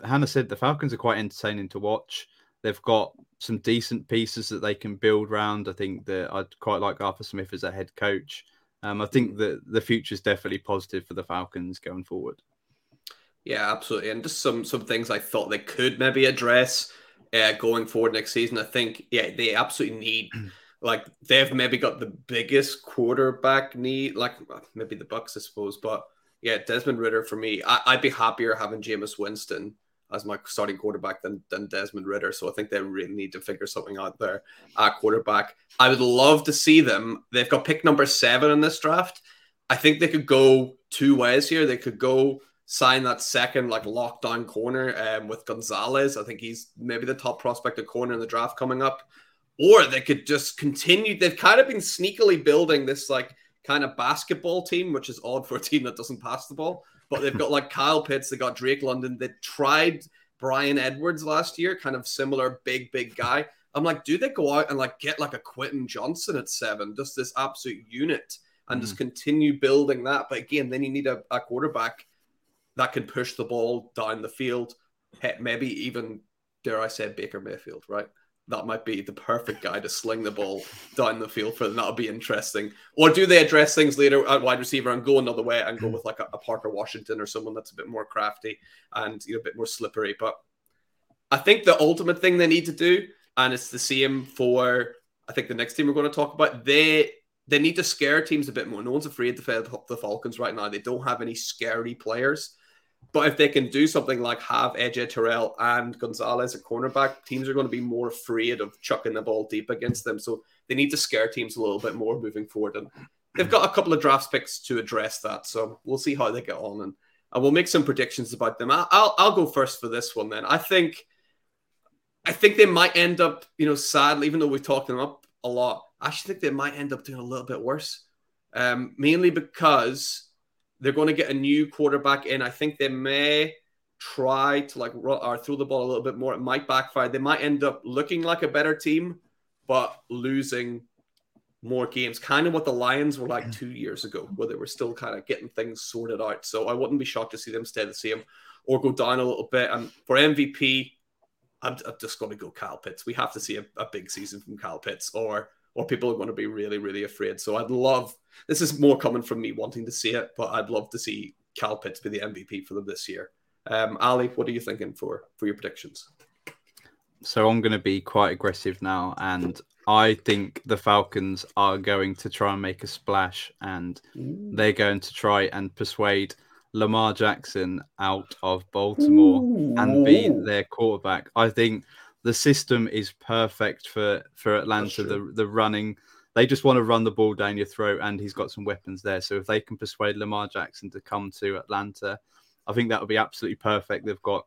[SPEAKER 2] Hannah said the Falcons are quite entertaining to watch. They've got some decent pieces that they can build around. I think that I'd quite like Arthur Smith as a head coach. Um, I think that the future is definitely positive for the Falcons going forward.
[SPEAKER 1] Yeah, absolutely, and just some some things I thought they could maybe address uh, going forward next season. I think yeah, they absolutely need like they've maybe got the biggest quarterback need, like maybe the Bucs, I suppose. But yeah, Desmond Ridder for me, I, would be happier having Jameis Winston as my starting quarterback than, than Desmond Ridder. So I think they really need to figure something out there at quarterback. I would love to see them. They've got pick number seven in this draft. I think they could go two ways here. They could go sign that second like lockdown corner um, with Gonzalez. I think he's maybe the top prospect of corner in the draft coming up or they could just continue. They've kind of been sneakily building this like kind of basketball team, which is odd for a team that doesn't pass the ball. But they've got like Kyle Pitts, they got Drake London, they tried Bryan Edwards last year, kind of similar big, big guy. I'm like, do they go out and like get like a Quentin Johnston at seven, just this absolute unit, and mm. just continue building that? But again, then you need a, a quarterback that can push the ball down the field, maybe even dare I say Baker Mayfield, right? That might be the perfect guy to sling the ball down the field for them. That'll be interesting. Or do they address things later at wide receiver and go another way and go hmm. with like a, a Parker Washington or someone that's a bit more crafty and you know a bit more slippery? But I think the ultimate thing they need to do, and it's the same for I think the next team we're going to talk about, they they need to scare teams a bit more. No one's afraid to fight the Falcons right now. They don't have any scary players. But if they can do something like have AJ Terrell and Gonzalez at cornerback, teams are going to be more afraid of chucking the ball deep against them. So they need to scare teams a little bit more moving forward. And they've got a couple of draft picks to address that. So we'll see how they get on. And, and we'll make some predictions about them. I'll, I'll, I'll go first for this one then. I think I think they might end up, you know, sadly, even though we've talked them up a lot, I actually think they might end up doing a little bit worse. Um, mainly because they're going to get a new quarterback in. I think they may try to like or throw the ball a little bit more. It might backfire. They might end up looking like a better team, but losing more games. Kind of what the Lions were like two years ago, where they were still kind of getting things sorted out. So I wouldn't be shocked to see them stay the same or go down a little bit. And for MVP, I'm, I'm just going to go Kyle Pitts. We have to see a, a big season from Kyle Pitts, or or people are going to be really, really afraid. So I'd love this is more coming from me wanting to see it, but I'd love to see Kyle Pitts be the MVP for them this year. Um, Ali, what are you thinking for for your predictions?
[SPEAKER 2] So I'm going to be quite aggressive now, and I think the Falcons are going to try and make a splash, and Ooh. they're going to try and persuade Lamar Jackson out of Baltimore Ooh. and be their quarterback. I think the system is perfect for for Atlanta. The the running, they just want to run the ball down your throat, and he's got some weapons there. So if they can persuade Lamar Jackson to come to Atlanta, I think that would be absolutely perfect. They've got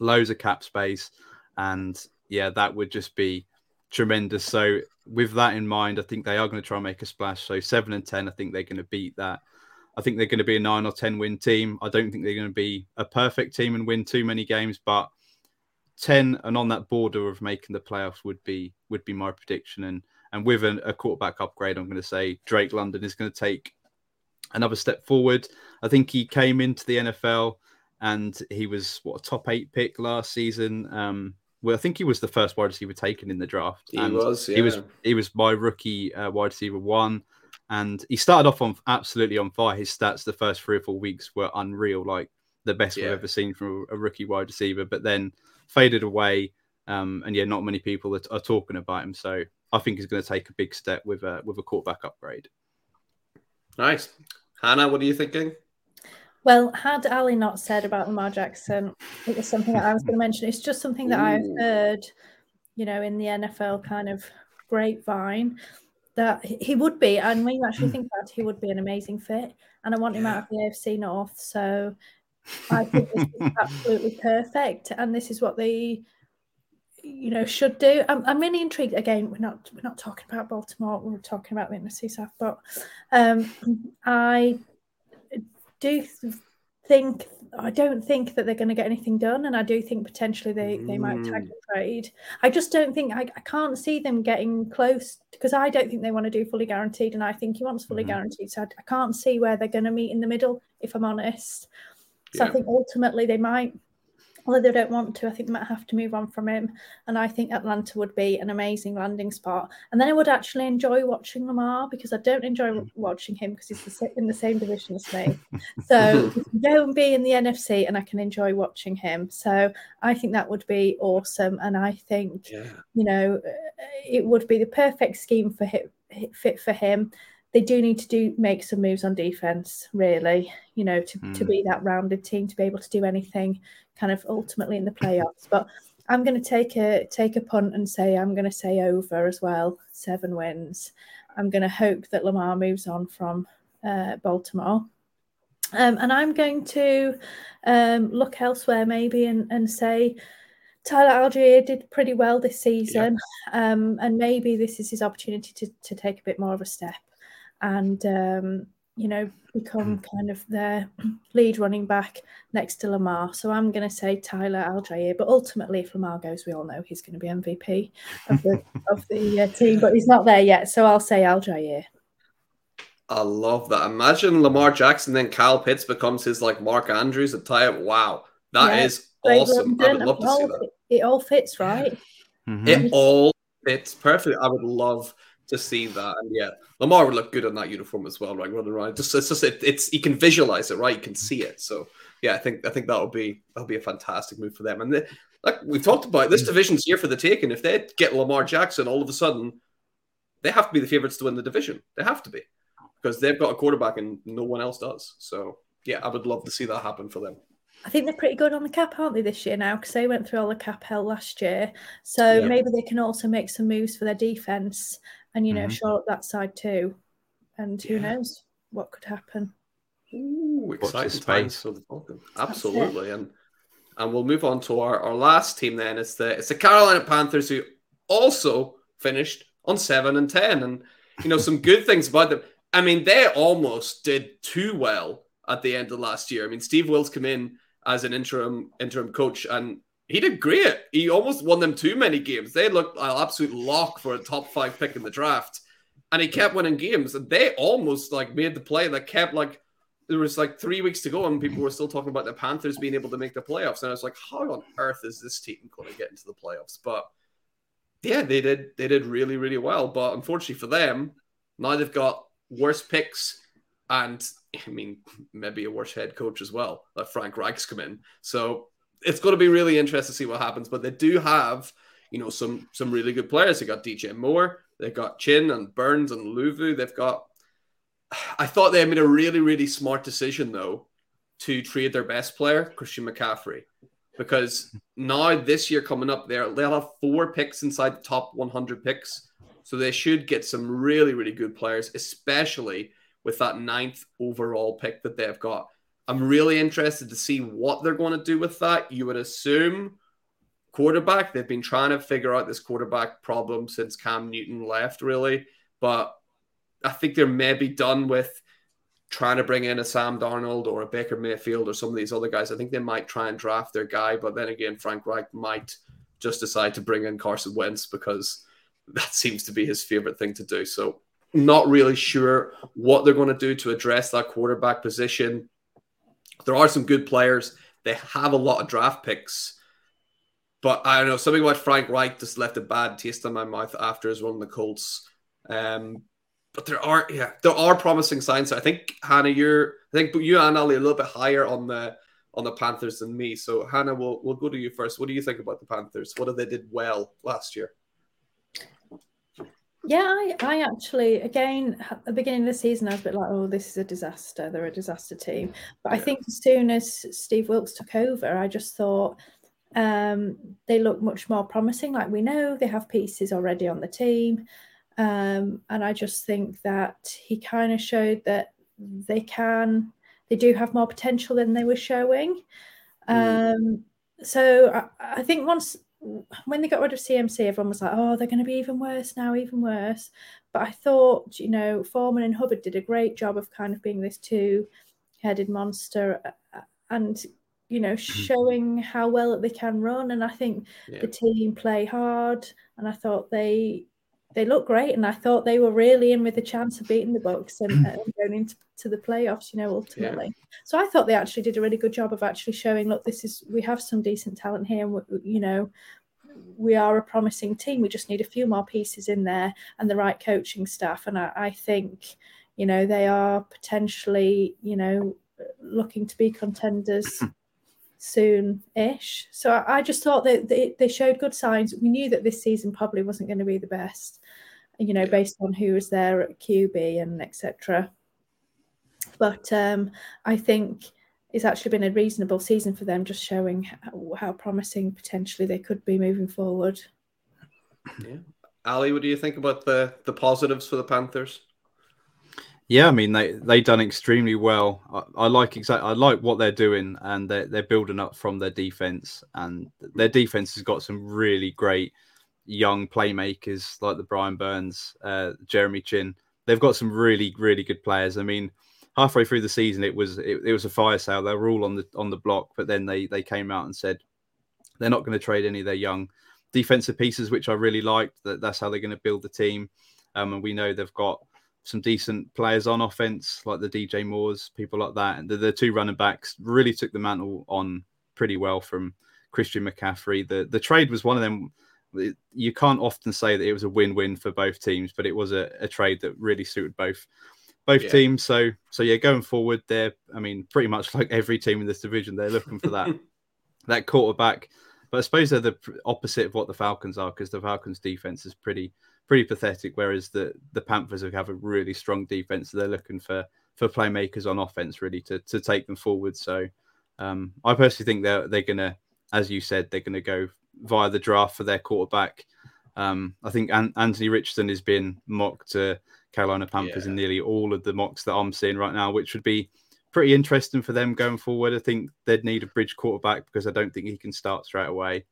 [SPEAKER 2] loads of cap space, and yeah, that would just be tremendous. So with that in mind, I think they are going to try and make a splash. So seven and ten, I think they're going to beat that. I think they're going to be a nine or ten win team. I don't think they're going to be a perfect team and win too many games, but 10 and on that border of making the playoffs would be would be my prediction. And and with an, a quarterback upgrade i'm going to say drake london is going to take another step forward. I think he came into the nfl and he was what a top eight pick last season. Um well i think he was the first wide receiver taken in the draft.
[SPEAKER 1] He was yeah.
[SPEAKER 2] he was he was my rookie uh, wide receiver one. And he started off on absolutely on fire. His stats the first three or four weeks were unreal like the best yeah. we've ever seen from a rookie wide receiver. But then faded away. Um, and yeah, not many people are, are, talking about him. So I think he's going to take a big step with a with a quarterback upgrade.
[SPEAKER 1] Nice, Hannah. What are you thinking?
[SPEAKER 3] Well, had Ali not said about Lamar Jackson, it was something that I was going to mention. It's just something that Ooh. I've heard, you know, in the NFL kind of grapevine that he would be, and when you actually think about it, he would be an amazing fit. And I want him out of the AFC North, so I think this is absolutely perfect, and this is what they, you know, should do. I'm, I'm really intrigued. Again, we're not we're not talking about Baltimore. We're talking about the NFC South, but um, I do think I don't think that they're going to get anything done, and I do think potentially they they might tag mm. the trade. I just don't think I, I can't see them getting close because I don't think they want to do fully guaranteed, and I think he wants fully mm. guaranteed. So I, I, can't see where they're going to meet in the middle. If I'm honest, so yeah. I think ultimately they might, although they don't want to, I think they might have to move on from him. And I think Atlanta would be an amazing landing spot. And then I would actually enjoy watching Lamar because I don't enjoy mm. watching him because he's in the same division as me. So go and be in the NFC and I can enjoy watching him. So I think that would be awesome. And I think, yeah. you know, it would be the perfect scheme for him, fit for him they do need to do make some moves on defense, really, you know, to, mm. to hmm. be that rounded team to be able to do anything kind of ultimately in the playoffs. But I'm going to take a take a punt and say I'm going to say over as well, seven wins. I'm going to hope that Lamar moves on from uh, Baltimore. Um, and I'm going to um, look elsewhere maybe and, and say Tyler Allgeier did pretty well this season. Um, and maybe this is his opportunity to, to take a bit more of a step. And um, you know become kind of their lead running back next to Lamar. So I'm going to say Tyler Allgeier. But ultimately, if Lamar goes, we all know he's going to be MVP of the of the uh, team. But he's not there yet, so I'll say Allgeier.
[SPEAKER 1] I love that. Imagine Lamar Jackson, then Kyle Pitts becomes his like Mark Andrews at tie up. Wow, that yeah, is awesome. I would love to see that.
[SPEAKER 3] It all fits right.
[SPEAKER 1] Mm-hmm. It all fits perfectly. I would love to see that. And yeah, Lamar would look good in that uniform as well, right? Running around, just it's just it, it's you can visualize it, right? You can see it. So yeah, I think I think that'll be that'll be a fantastic move for them. And they, like we've talked about, this division's here for the taking. If they get Lamar Jackson, all of a sudden they have to be the favorites to win the division. They have to be because they've got a quarterback and no one else does. So yeah, I would love to see that happen for them.
[SPEAKER 3] I think they're pretty good on the cap, aren't they, this year now? Because they went through all the cap hell last year. So yeah. maybe they can also make some moves for their defense and, you know, mm-hmm. shore up that side too. And who yeah. knows what could happen.
[SPEAKER 1] Ooh, exciting times for the Falcons. Absolutely. And and we'll move on to our, our last team then. It's the it's the Carolina Panthers who also finished on seven and ten. And you know, some good things about them. I mean, they almost did too well at the end of last year. I mean, Steve Wilks came in as an interim interim coach, and he did great. He almost won them too many games. They looked an absolute lock for a top five pick in the draft, and he kept winning games. And they almost like made the play that kept like there was like three weeks to go, and people were still talking about the Panthers being able to make the playoffs. And I was like, how on earth is this team going to get into the playoffs? But yeah, they did. They did really, really well. But unfortunately for them, now they've got worse picks and I mean, maybe a worse head coach as well. Like Frank Reich's come in. So it's going to be really interesting to see what happens. But they do have, you know, some some really good players. They got DJ Moore, they've got Chinn and Burns and Luvu. They've got. I thought they made a really really smart decision though to trade their best player Christian McCaffrey because now this year coming up there they'll have four picks inside the top 100 picks so they should get some really really good players especially with that ninth overall pick that they've got. I'm really interested to see what they're going to do with that. You would assume quarterback. They've been trying to figure out this quarterback problem since Cam Newton left, really. But I think they're maybe done with trying to bring in a Sam Darnold or a Baker Mayfield or some of these other guys. I think they might try and draft their guy, but then again, Frank Reich might just decide to bring in Carson Wentz because that seems to be his favorite thing to do. So not really sure what they're going to do to address that quarterback position. There are some good players. They have a lot of draft picks. But I don't know, something about Frank Reich just left a bad taste in my mouth after his run in the Colts. Um, but there are yeah, there are promising signs. I think Hannah, you're I think you and Ali a little bit higher on the on the Panthers than me. So Hannah, we'll we'll go to you first. What do you think about the Panthers? What did they did well last year?
[SPEAKER 3] Yeah, I, I actually, again, at the beginning of the season, I was a bit like, oh, this is a disaster. They're a disaster team. But yeah. I think as soon as Steve Wilks took over, I just thought um, they look much more promising. Like we know they have pieces already on the team. Um, and I just think that he kind of showed that they can, they do have more potential than they were showing. Mm. Um, so I, I think once when they got rid of CMC, everyone was like, oh, they're going to be even worse now, even worse. But I thought, you know, Foreman and Hubbard did a great job of kind of being this two headed monster uh, uh, and, you know, mm-hmm. showing how well they can run. And I think yeah. the team play hard. And I thought they they look great, and I thought they were really in with a chance of beating the Bucs and, and going into to the playoffs. You know, ultimately. Yeah. So I thought they actually did a really good job of actually showing, look, this is we have some decent talent here, and you know, we are a promising team. We just need a few more pieces in there and the right coaching staff. And I, I think, you know, they are potentially, you know, looking to be contenders soon ish. So I, I, just thought that they, they, showed good signs. We knew that this season probably wasn't going to be the best, you know, based on who was there at QB and etc. But um, I think it's actually been a reasonable season for them, just showing how, how promising potentially they could be moving forward.
[SPEAKER 1] Yeah. Ali, what do you think about the the positives for the Panthers?
[SPEAKER 2] Yeah, I mean they they done extremely well. I, I like exact I like what they're doing, and they're they're building up from their defense, and their defense has got some really great young playmakers like the Brian Burns, uh, Jeremy Chinn. they've got some really really good players. I mean, halfway through the season, it was it, it was a fire sale. They were all on the on the block, but then they they came out and said they're not going to trade any of their young defensive pieces, which I really liked. That that's how they're going to build the team. Um, and we know they've got some decent players on offense, like the DJ Moores, people like that. And the, the two running backs really took the mantle on pretty well from Christian McCaffrey. The the trade was one of them. You can't often say that it was a win-win for both teams, but it was a, a trade that really suited both both yeah. teams. So so yeah, going forward, they're I mean pretty much like every team in this division, they're looking for that that quarterback. But I suppose they're the opposite of what the Falcons are because the Falcons' defense is pretty pretty pathetic, whereas the the Panthers have a really strong defense. So they're looking for for playmakers on offense really to to take them forward. So um, I personally think they're they're gonna, as you said, they're gonna go via the draft for their quarterback. Um, I think An- Anthony Richardson has been mocked to Carolina Panthers yeah. in nearly all of the mocks that I'm seeing right now, which would be pretty interesting for them going forward. I think they'd need a bridge quarterback because I don't think he can start straight away.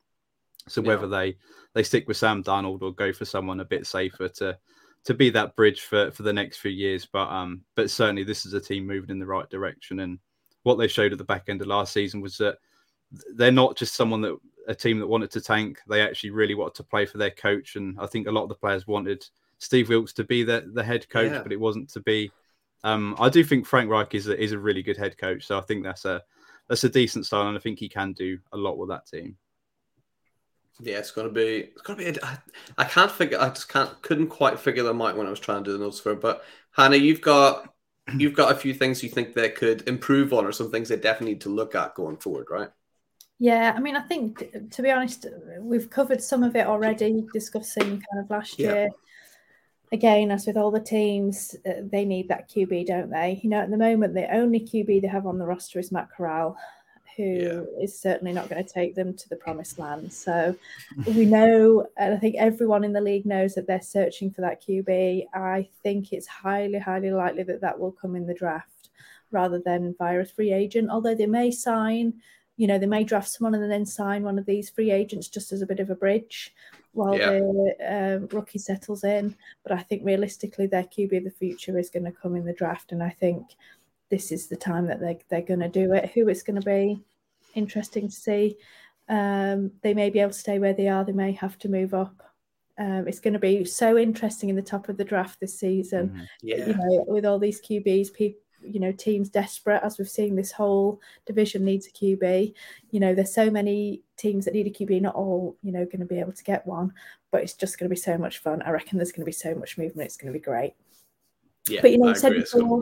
[SPEAKER 2] So yeah. whether they they stick with Sam Darnold or go for someone a bit safer to to be that bridge for for the next few years, but um, but certainly this is a team moving in the right direction. And what they showed at the back end of last season was that they're not just someone that a team that wanted to tank. They actually really wanted to play for their coach, and I think a lot of the players wanted Steve Wilks to be the the head coach, yeah. but it wasn't to be. Um, I do think Frank Reich is a, is a really good head coach, so I think that's a that's a decent style, and I think he can do a lot with that team.
[SPEAKER 1] Yeah, it's gonna be. It's gonna be. I, I can't figure. I just can't. Couldn't quite figure them out when I was trying to do the notes for. It. But Hannah, you've got you've got a few things you think they could improve on, or some things they definitely need to look at going forward, right?
[SPEAKER 3] Yeah, I mean, I think to be honest, we've covered some of it already, discussing kind of last yeah. year. Again, as with all the teams, uh, they need that QB, don't they? You know, at the moment, the only QB they have on the roster is Matt Corral who yeah. is certainly not going to take them to the promised land. So we know, and I think everyone in the league knows that they're searching for that QB. I think it's highly, highly likely that that will come in the draft rather than via a free agent, although they may sign. You know, they may draft someone and then sign one of these free agents just as a bit of a bridge while yeah. the um, rookie settles in. But I think realistically, their QB of the future is going to come in the draft. And I think this is the time that they, they're going to do it. Who it's going to be, interesting to see. Um, they may be able to stay where they are, they may have to move up. Um, it's going to be so interesting in the top of the draft this season.
[SPEAKER 1] Mm-hmm. Yeah.
[SPEAKER 3] You know, with all these QBs, people, you know, teams desperate as we've seen. This whole division needs a QB. You know, there's so many teams that need a QB. Not all, you know, going to be able to get one, but it's just going to be so much fun. I reckon there's going to be so much movement. It's going to be great.
[SPEAKER 1] Yeah,
[SPEAKER 3] but you know, I said before,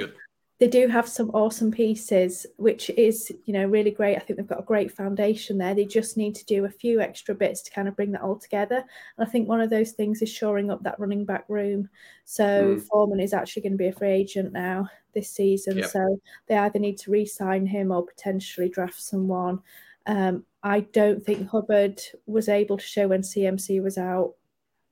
[SPEAKER 3] they do have some awesome pieces, which is, you know, really great. I think they've got a great foundation there. They just need to do a few extra bits to kind of bring that all together. And I think one of those things is shoring up that running back room. So mm. Foreman is actually going to be a free agent now this season. Yep. So they either need to re-sign him or potentially draft someone. Um, I don't think Hubbard was able to show when CMC was out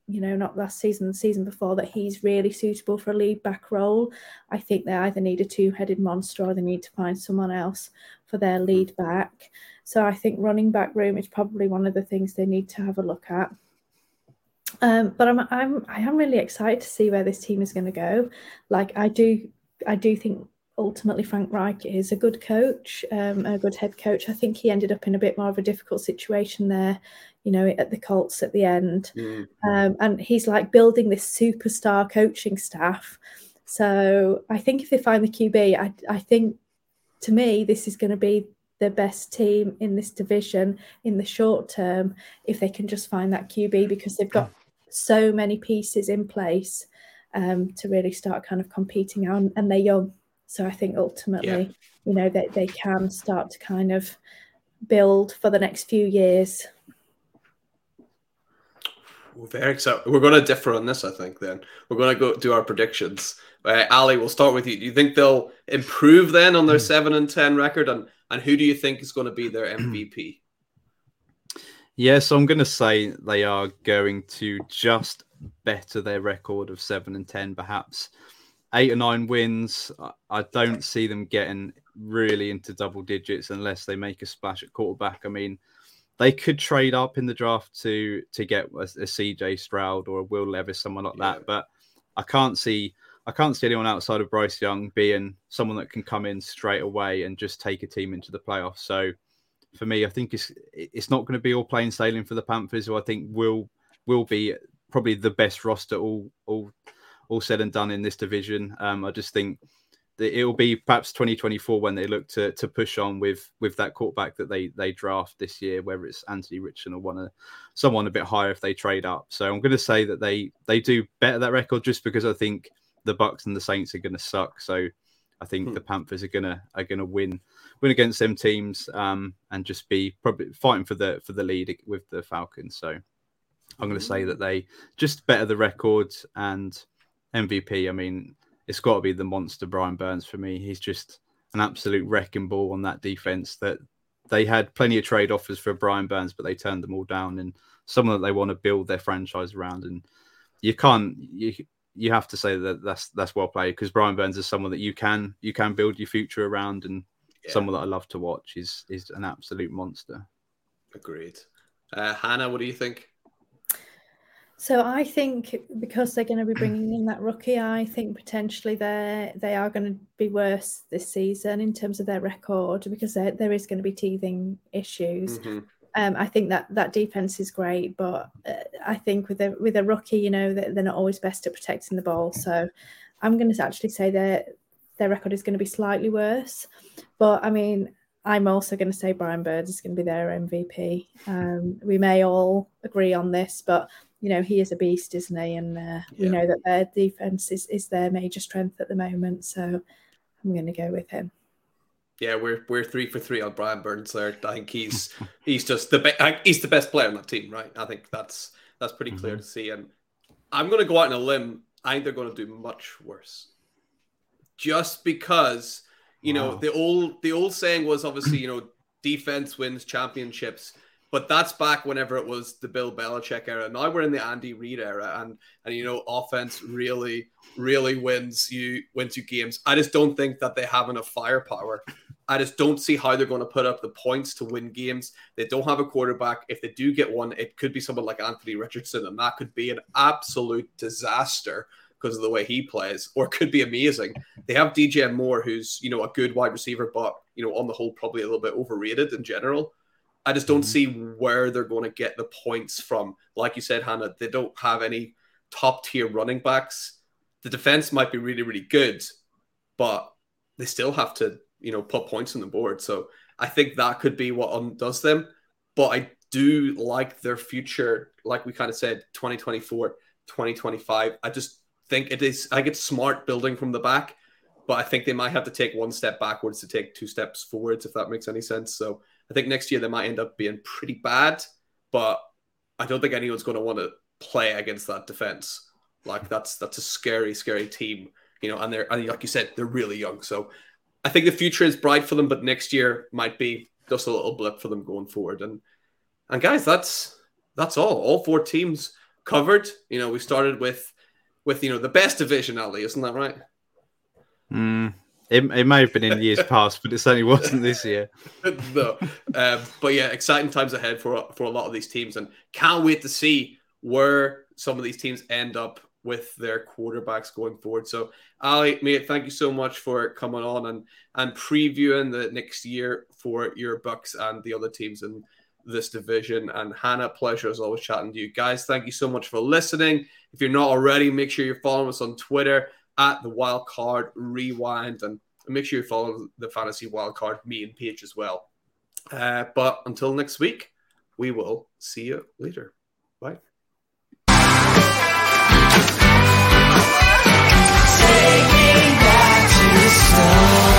[SPEAKER 3] you know, not last season, the season before, that he's really suitable for a lead back role. I think they either need a two headed monster or they need to find someone else for their lead back. So I think running back room is probably one of the things they need to have a look at. Um, but I'm I'm I am really excited to see where this team is going to go. Like I do I do think ultimately Frank Reich is a good coach, um, a good head coach. I think he ended up in a bit more of a difficult situation there you know, at the Colts at the end. Mm. Um, and he's like building this superstar coaching staff. So I think if they find the QB, I, I think to me, this is going to be the best team in this division in the short term if they can just find that QB because they've got so many pieces in place um, to really start kind of competing on, and they're young. So I think ultimately, yeah. you know, that they, they can start to kind of build for the next few years
[SPEAKER 1] we're very excited. We're going to differ on this, I think. Then we're going to go do our predictions. Uh, Ali, we'll start with you. Do you think they'll improve then on their hmm. seven and ten record, and and who do you think is going to be their MVP?
[SPEAKER 2] Yes, I'm going to say they are going to just better their record of seven and ten, perhaps eight or nine wins. I don't see them getting really into double digits unless they make a splash at quarterback. I mean, they could trade up in the draft to to get a, a CJ Stroud or a Will Levis, someone like yeah. that. But I can't see I can't see anyone outside of Bryce Young being someone that can come in straight away and just take a team into the playoffs. So for me, I think it's it's not going to be all plain sailing for the Panthers, who I think will will be probably the best roster all all all said and done in this division. Um, I just think that it'll be perhaps 2024 when they look to to push on with with that quarterback that they they draft this year, whether it's Anthony Richardson or one of someone a bit higher if they trade up. So I'm going to say that they they do better that record just because I think the Bucs and the Saints are going to suck. So I think hmm. the Panthers are gonna are gonna win win against them teams um, and just be probably fighting for the for the lead with the Falcons. So I'm going to say that they just better the record and MVP. I mean, it's got to be the monster Brian Burns for me. He's just an absolute wrecking ball on that defense. That they had plenty of trade offers for Brian Burns, but they turned them all down. And someone that they want to build their franchise around. And you can't you you have to say that that's that's well played because Brian Burns is someone that you can you can build your future around and yeah. someone that I love to watch is is an absolute monster.
[SPEAKER 1] Agreed. Uh, Hannah, what do you think?
[SPEAKER 3] So I think because they're going to be bringing in that rookie, I think potentially they they are going to be worse this season in terms of their record because there, there is going to be teething issues. Mm-hmm. Um, I think that that defense is great, but uh, I think with a with a rookie, you know, they're, they're not always best at protecting the ball. So I'm going to actually say that their record is going to be slightly worse. But I mean, I'm also going to say Brian Burns is going to be their MVP. Um, we may all agree on this, but you know he is a beast, isn't he? And uh, yeah. we know that their defense is is their major strength at the moment. So I'm going to go with him
[SPEAKER 1] yeah, we're we're three for three on Brian Burns there. I think he's he's just the be- he's the best player on that team, right? I think that's that's pretty clear mm-hmm. to see. And I'm going to go out on a limb. I think they're going to do much worse, just because you wow. know the old the old saying was obviously you know defense wins championships. But that's back whenever it was the Bill Belichick era. Now we're in the Andy Reid era, and and you know offense really really wins you wins you games. I just don't think that they have enough firepower I just don't see how they're going to put up the points to win games. They don't have a quarterback. If they do get one, it could be someone like Anthony Richardson, and that could be an absolute disaster because of the way he plays, or could be amazing. They have DJ Moore, who's you know a good wide receiver, but you know on the whole probably a little bit overrated in general. I just don't mm-hmm. see where they're going to get the points from. Like you said, Hannah, they don't have any top tier running backs. The defense might be really, really good, but they still have to you know, put points on the board. So I think that could be what undoes them. But I do like their future, like we kind of said, 2024, 2025. I just think it is, I get smart building from the back, but I think they might have to take one step backwards to take two steps forwards, if that makes any sense. So I think next year they might end up being pretty bad, but I don't think anyone's going to want to play against that defense. Like that's that's a scary, scary team, you know. And they're and like you said, they're really young. So I think the future is bright for them, but next year might be just a little blip for them going forward. And and guys, that's that's all. All four teams covered. You know, we started with with you know the best division, Ali, isn't that right?
[SPEAKER 2] Mm, it, it may have been in years past, but it certainly wasn't this year.
[SPEAKER 1] no, um, but yeah, exciting times ahead for for a lot of these teams, and can't wait to see where some of these teams end up with their quarterbacks going forward. So, Ali, mate, thank you so much for coming on and and previewing the next year for your Bucs and the other teams in this division. And Hannah, pleasure as always chatting to you guys. Thank you so much for listening. If you're not already, make sure you're following us on Twitter at the Wildcard Rewind and make sure you follow the Fantasy Wildcard main page as well. Uh, but until next week, we will see you later. Bye. Take me back to the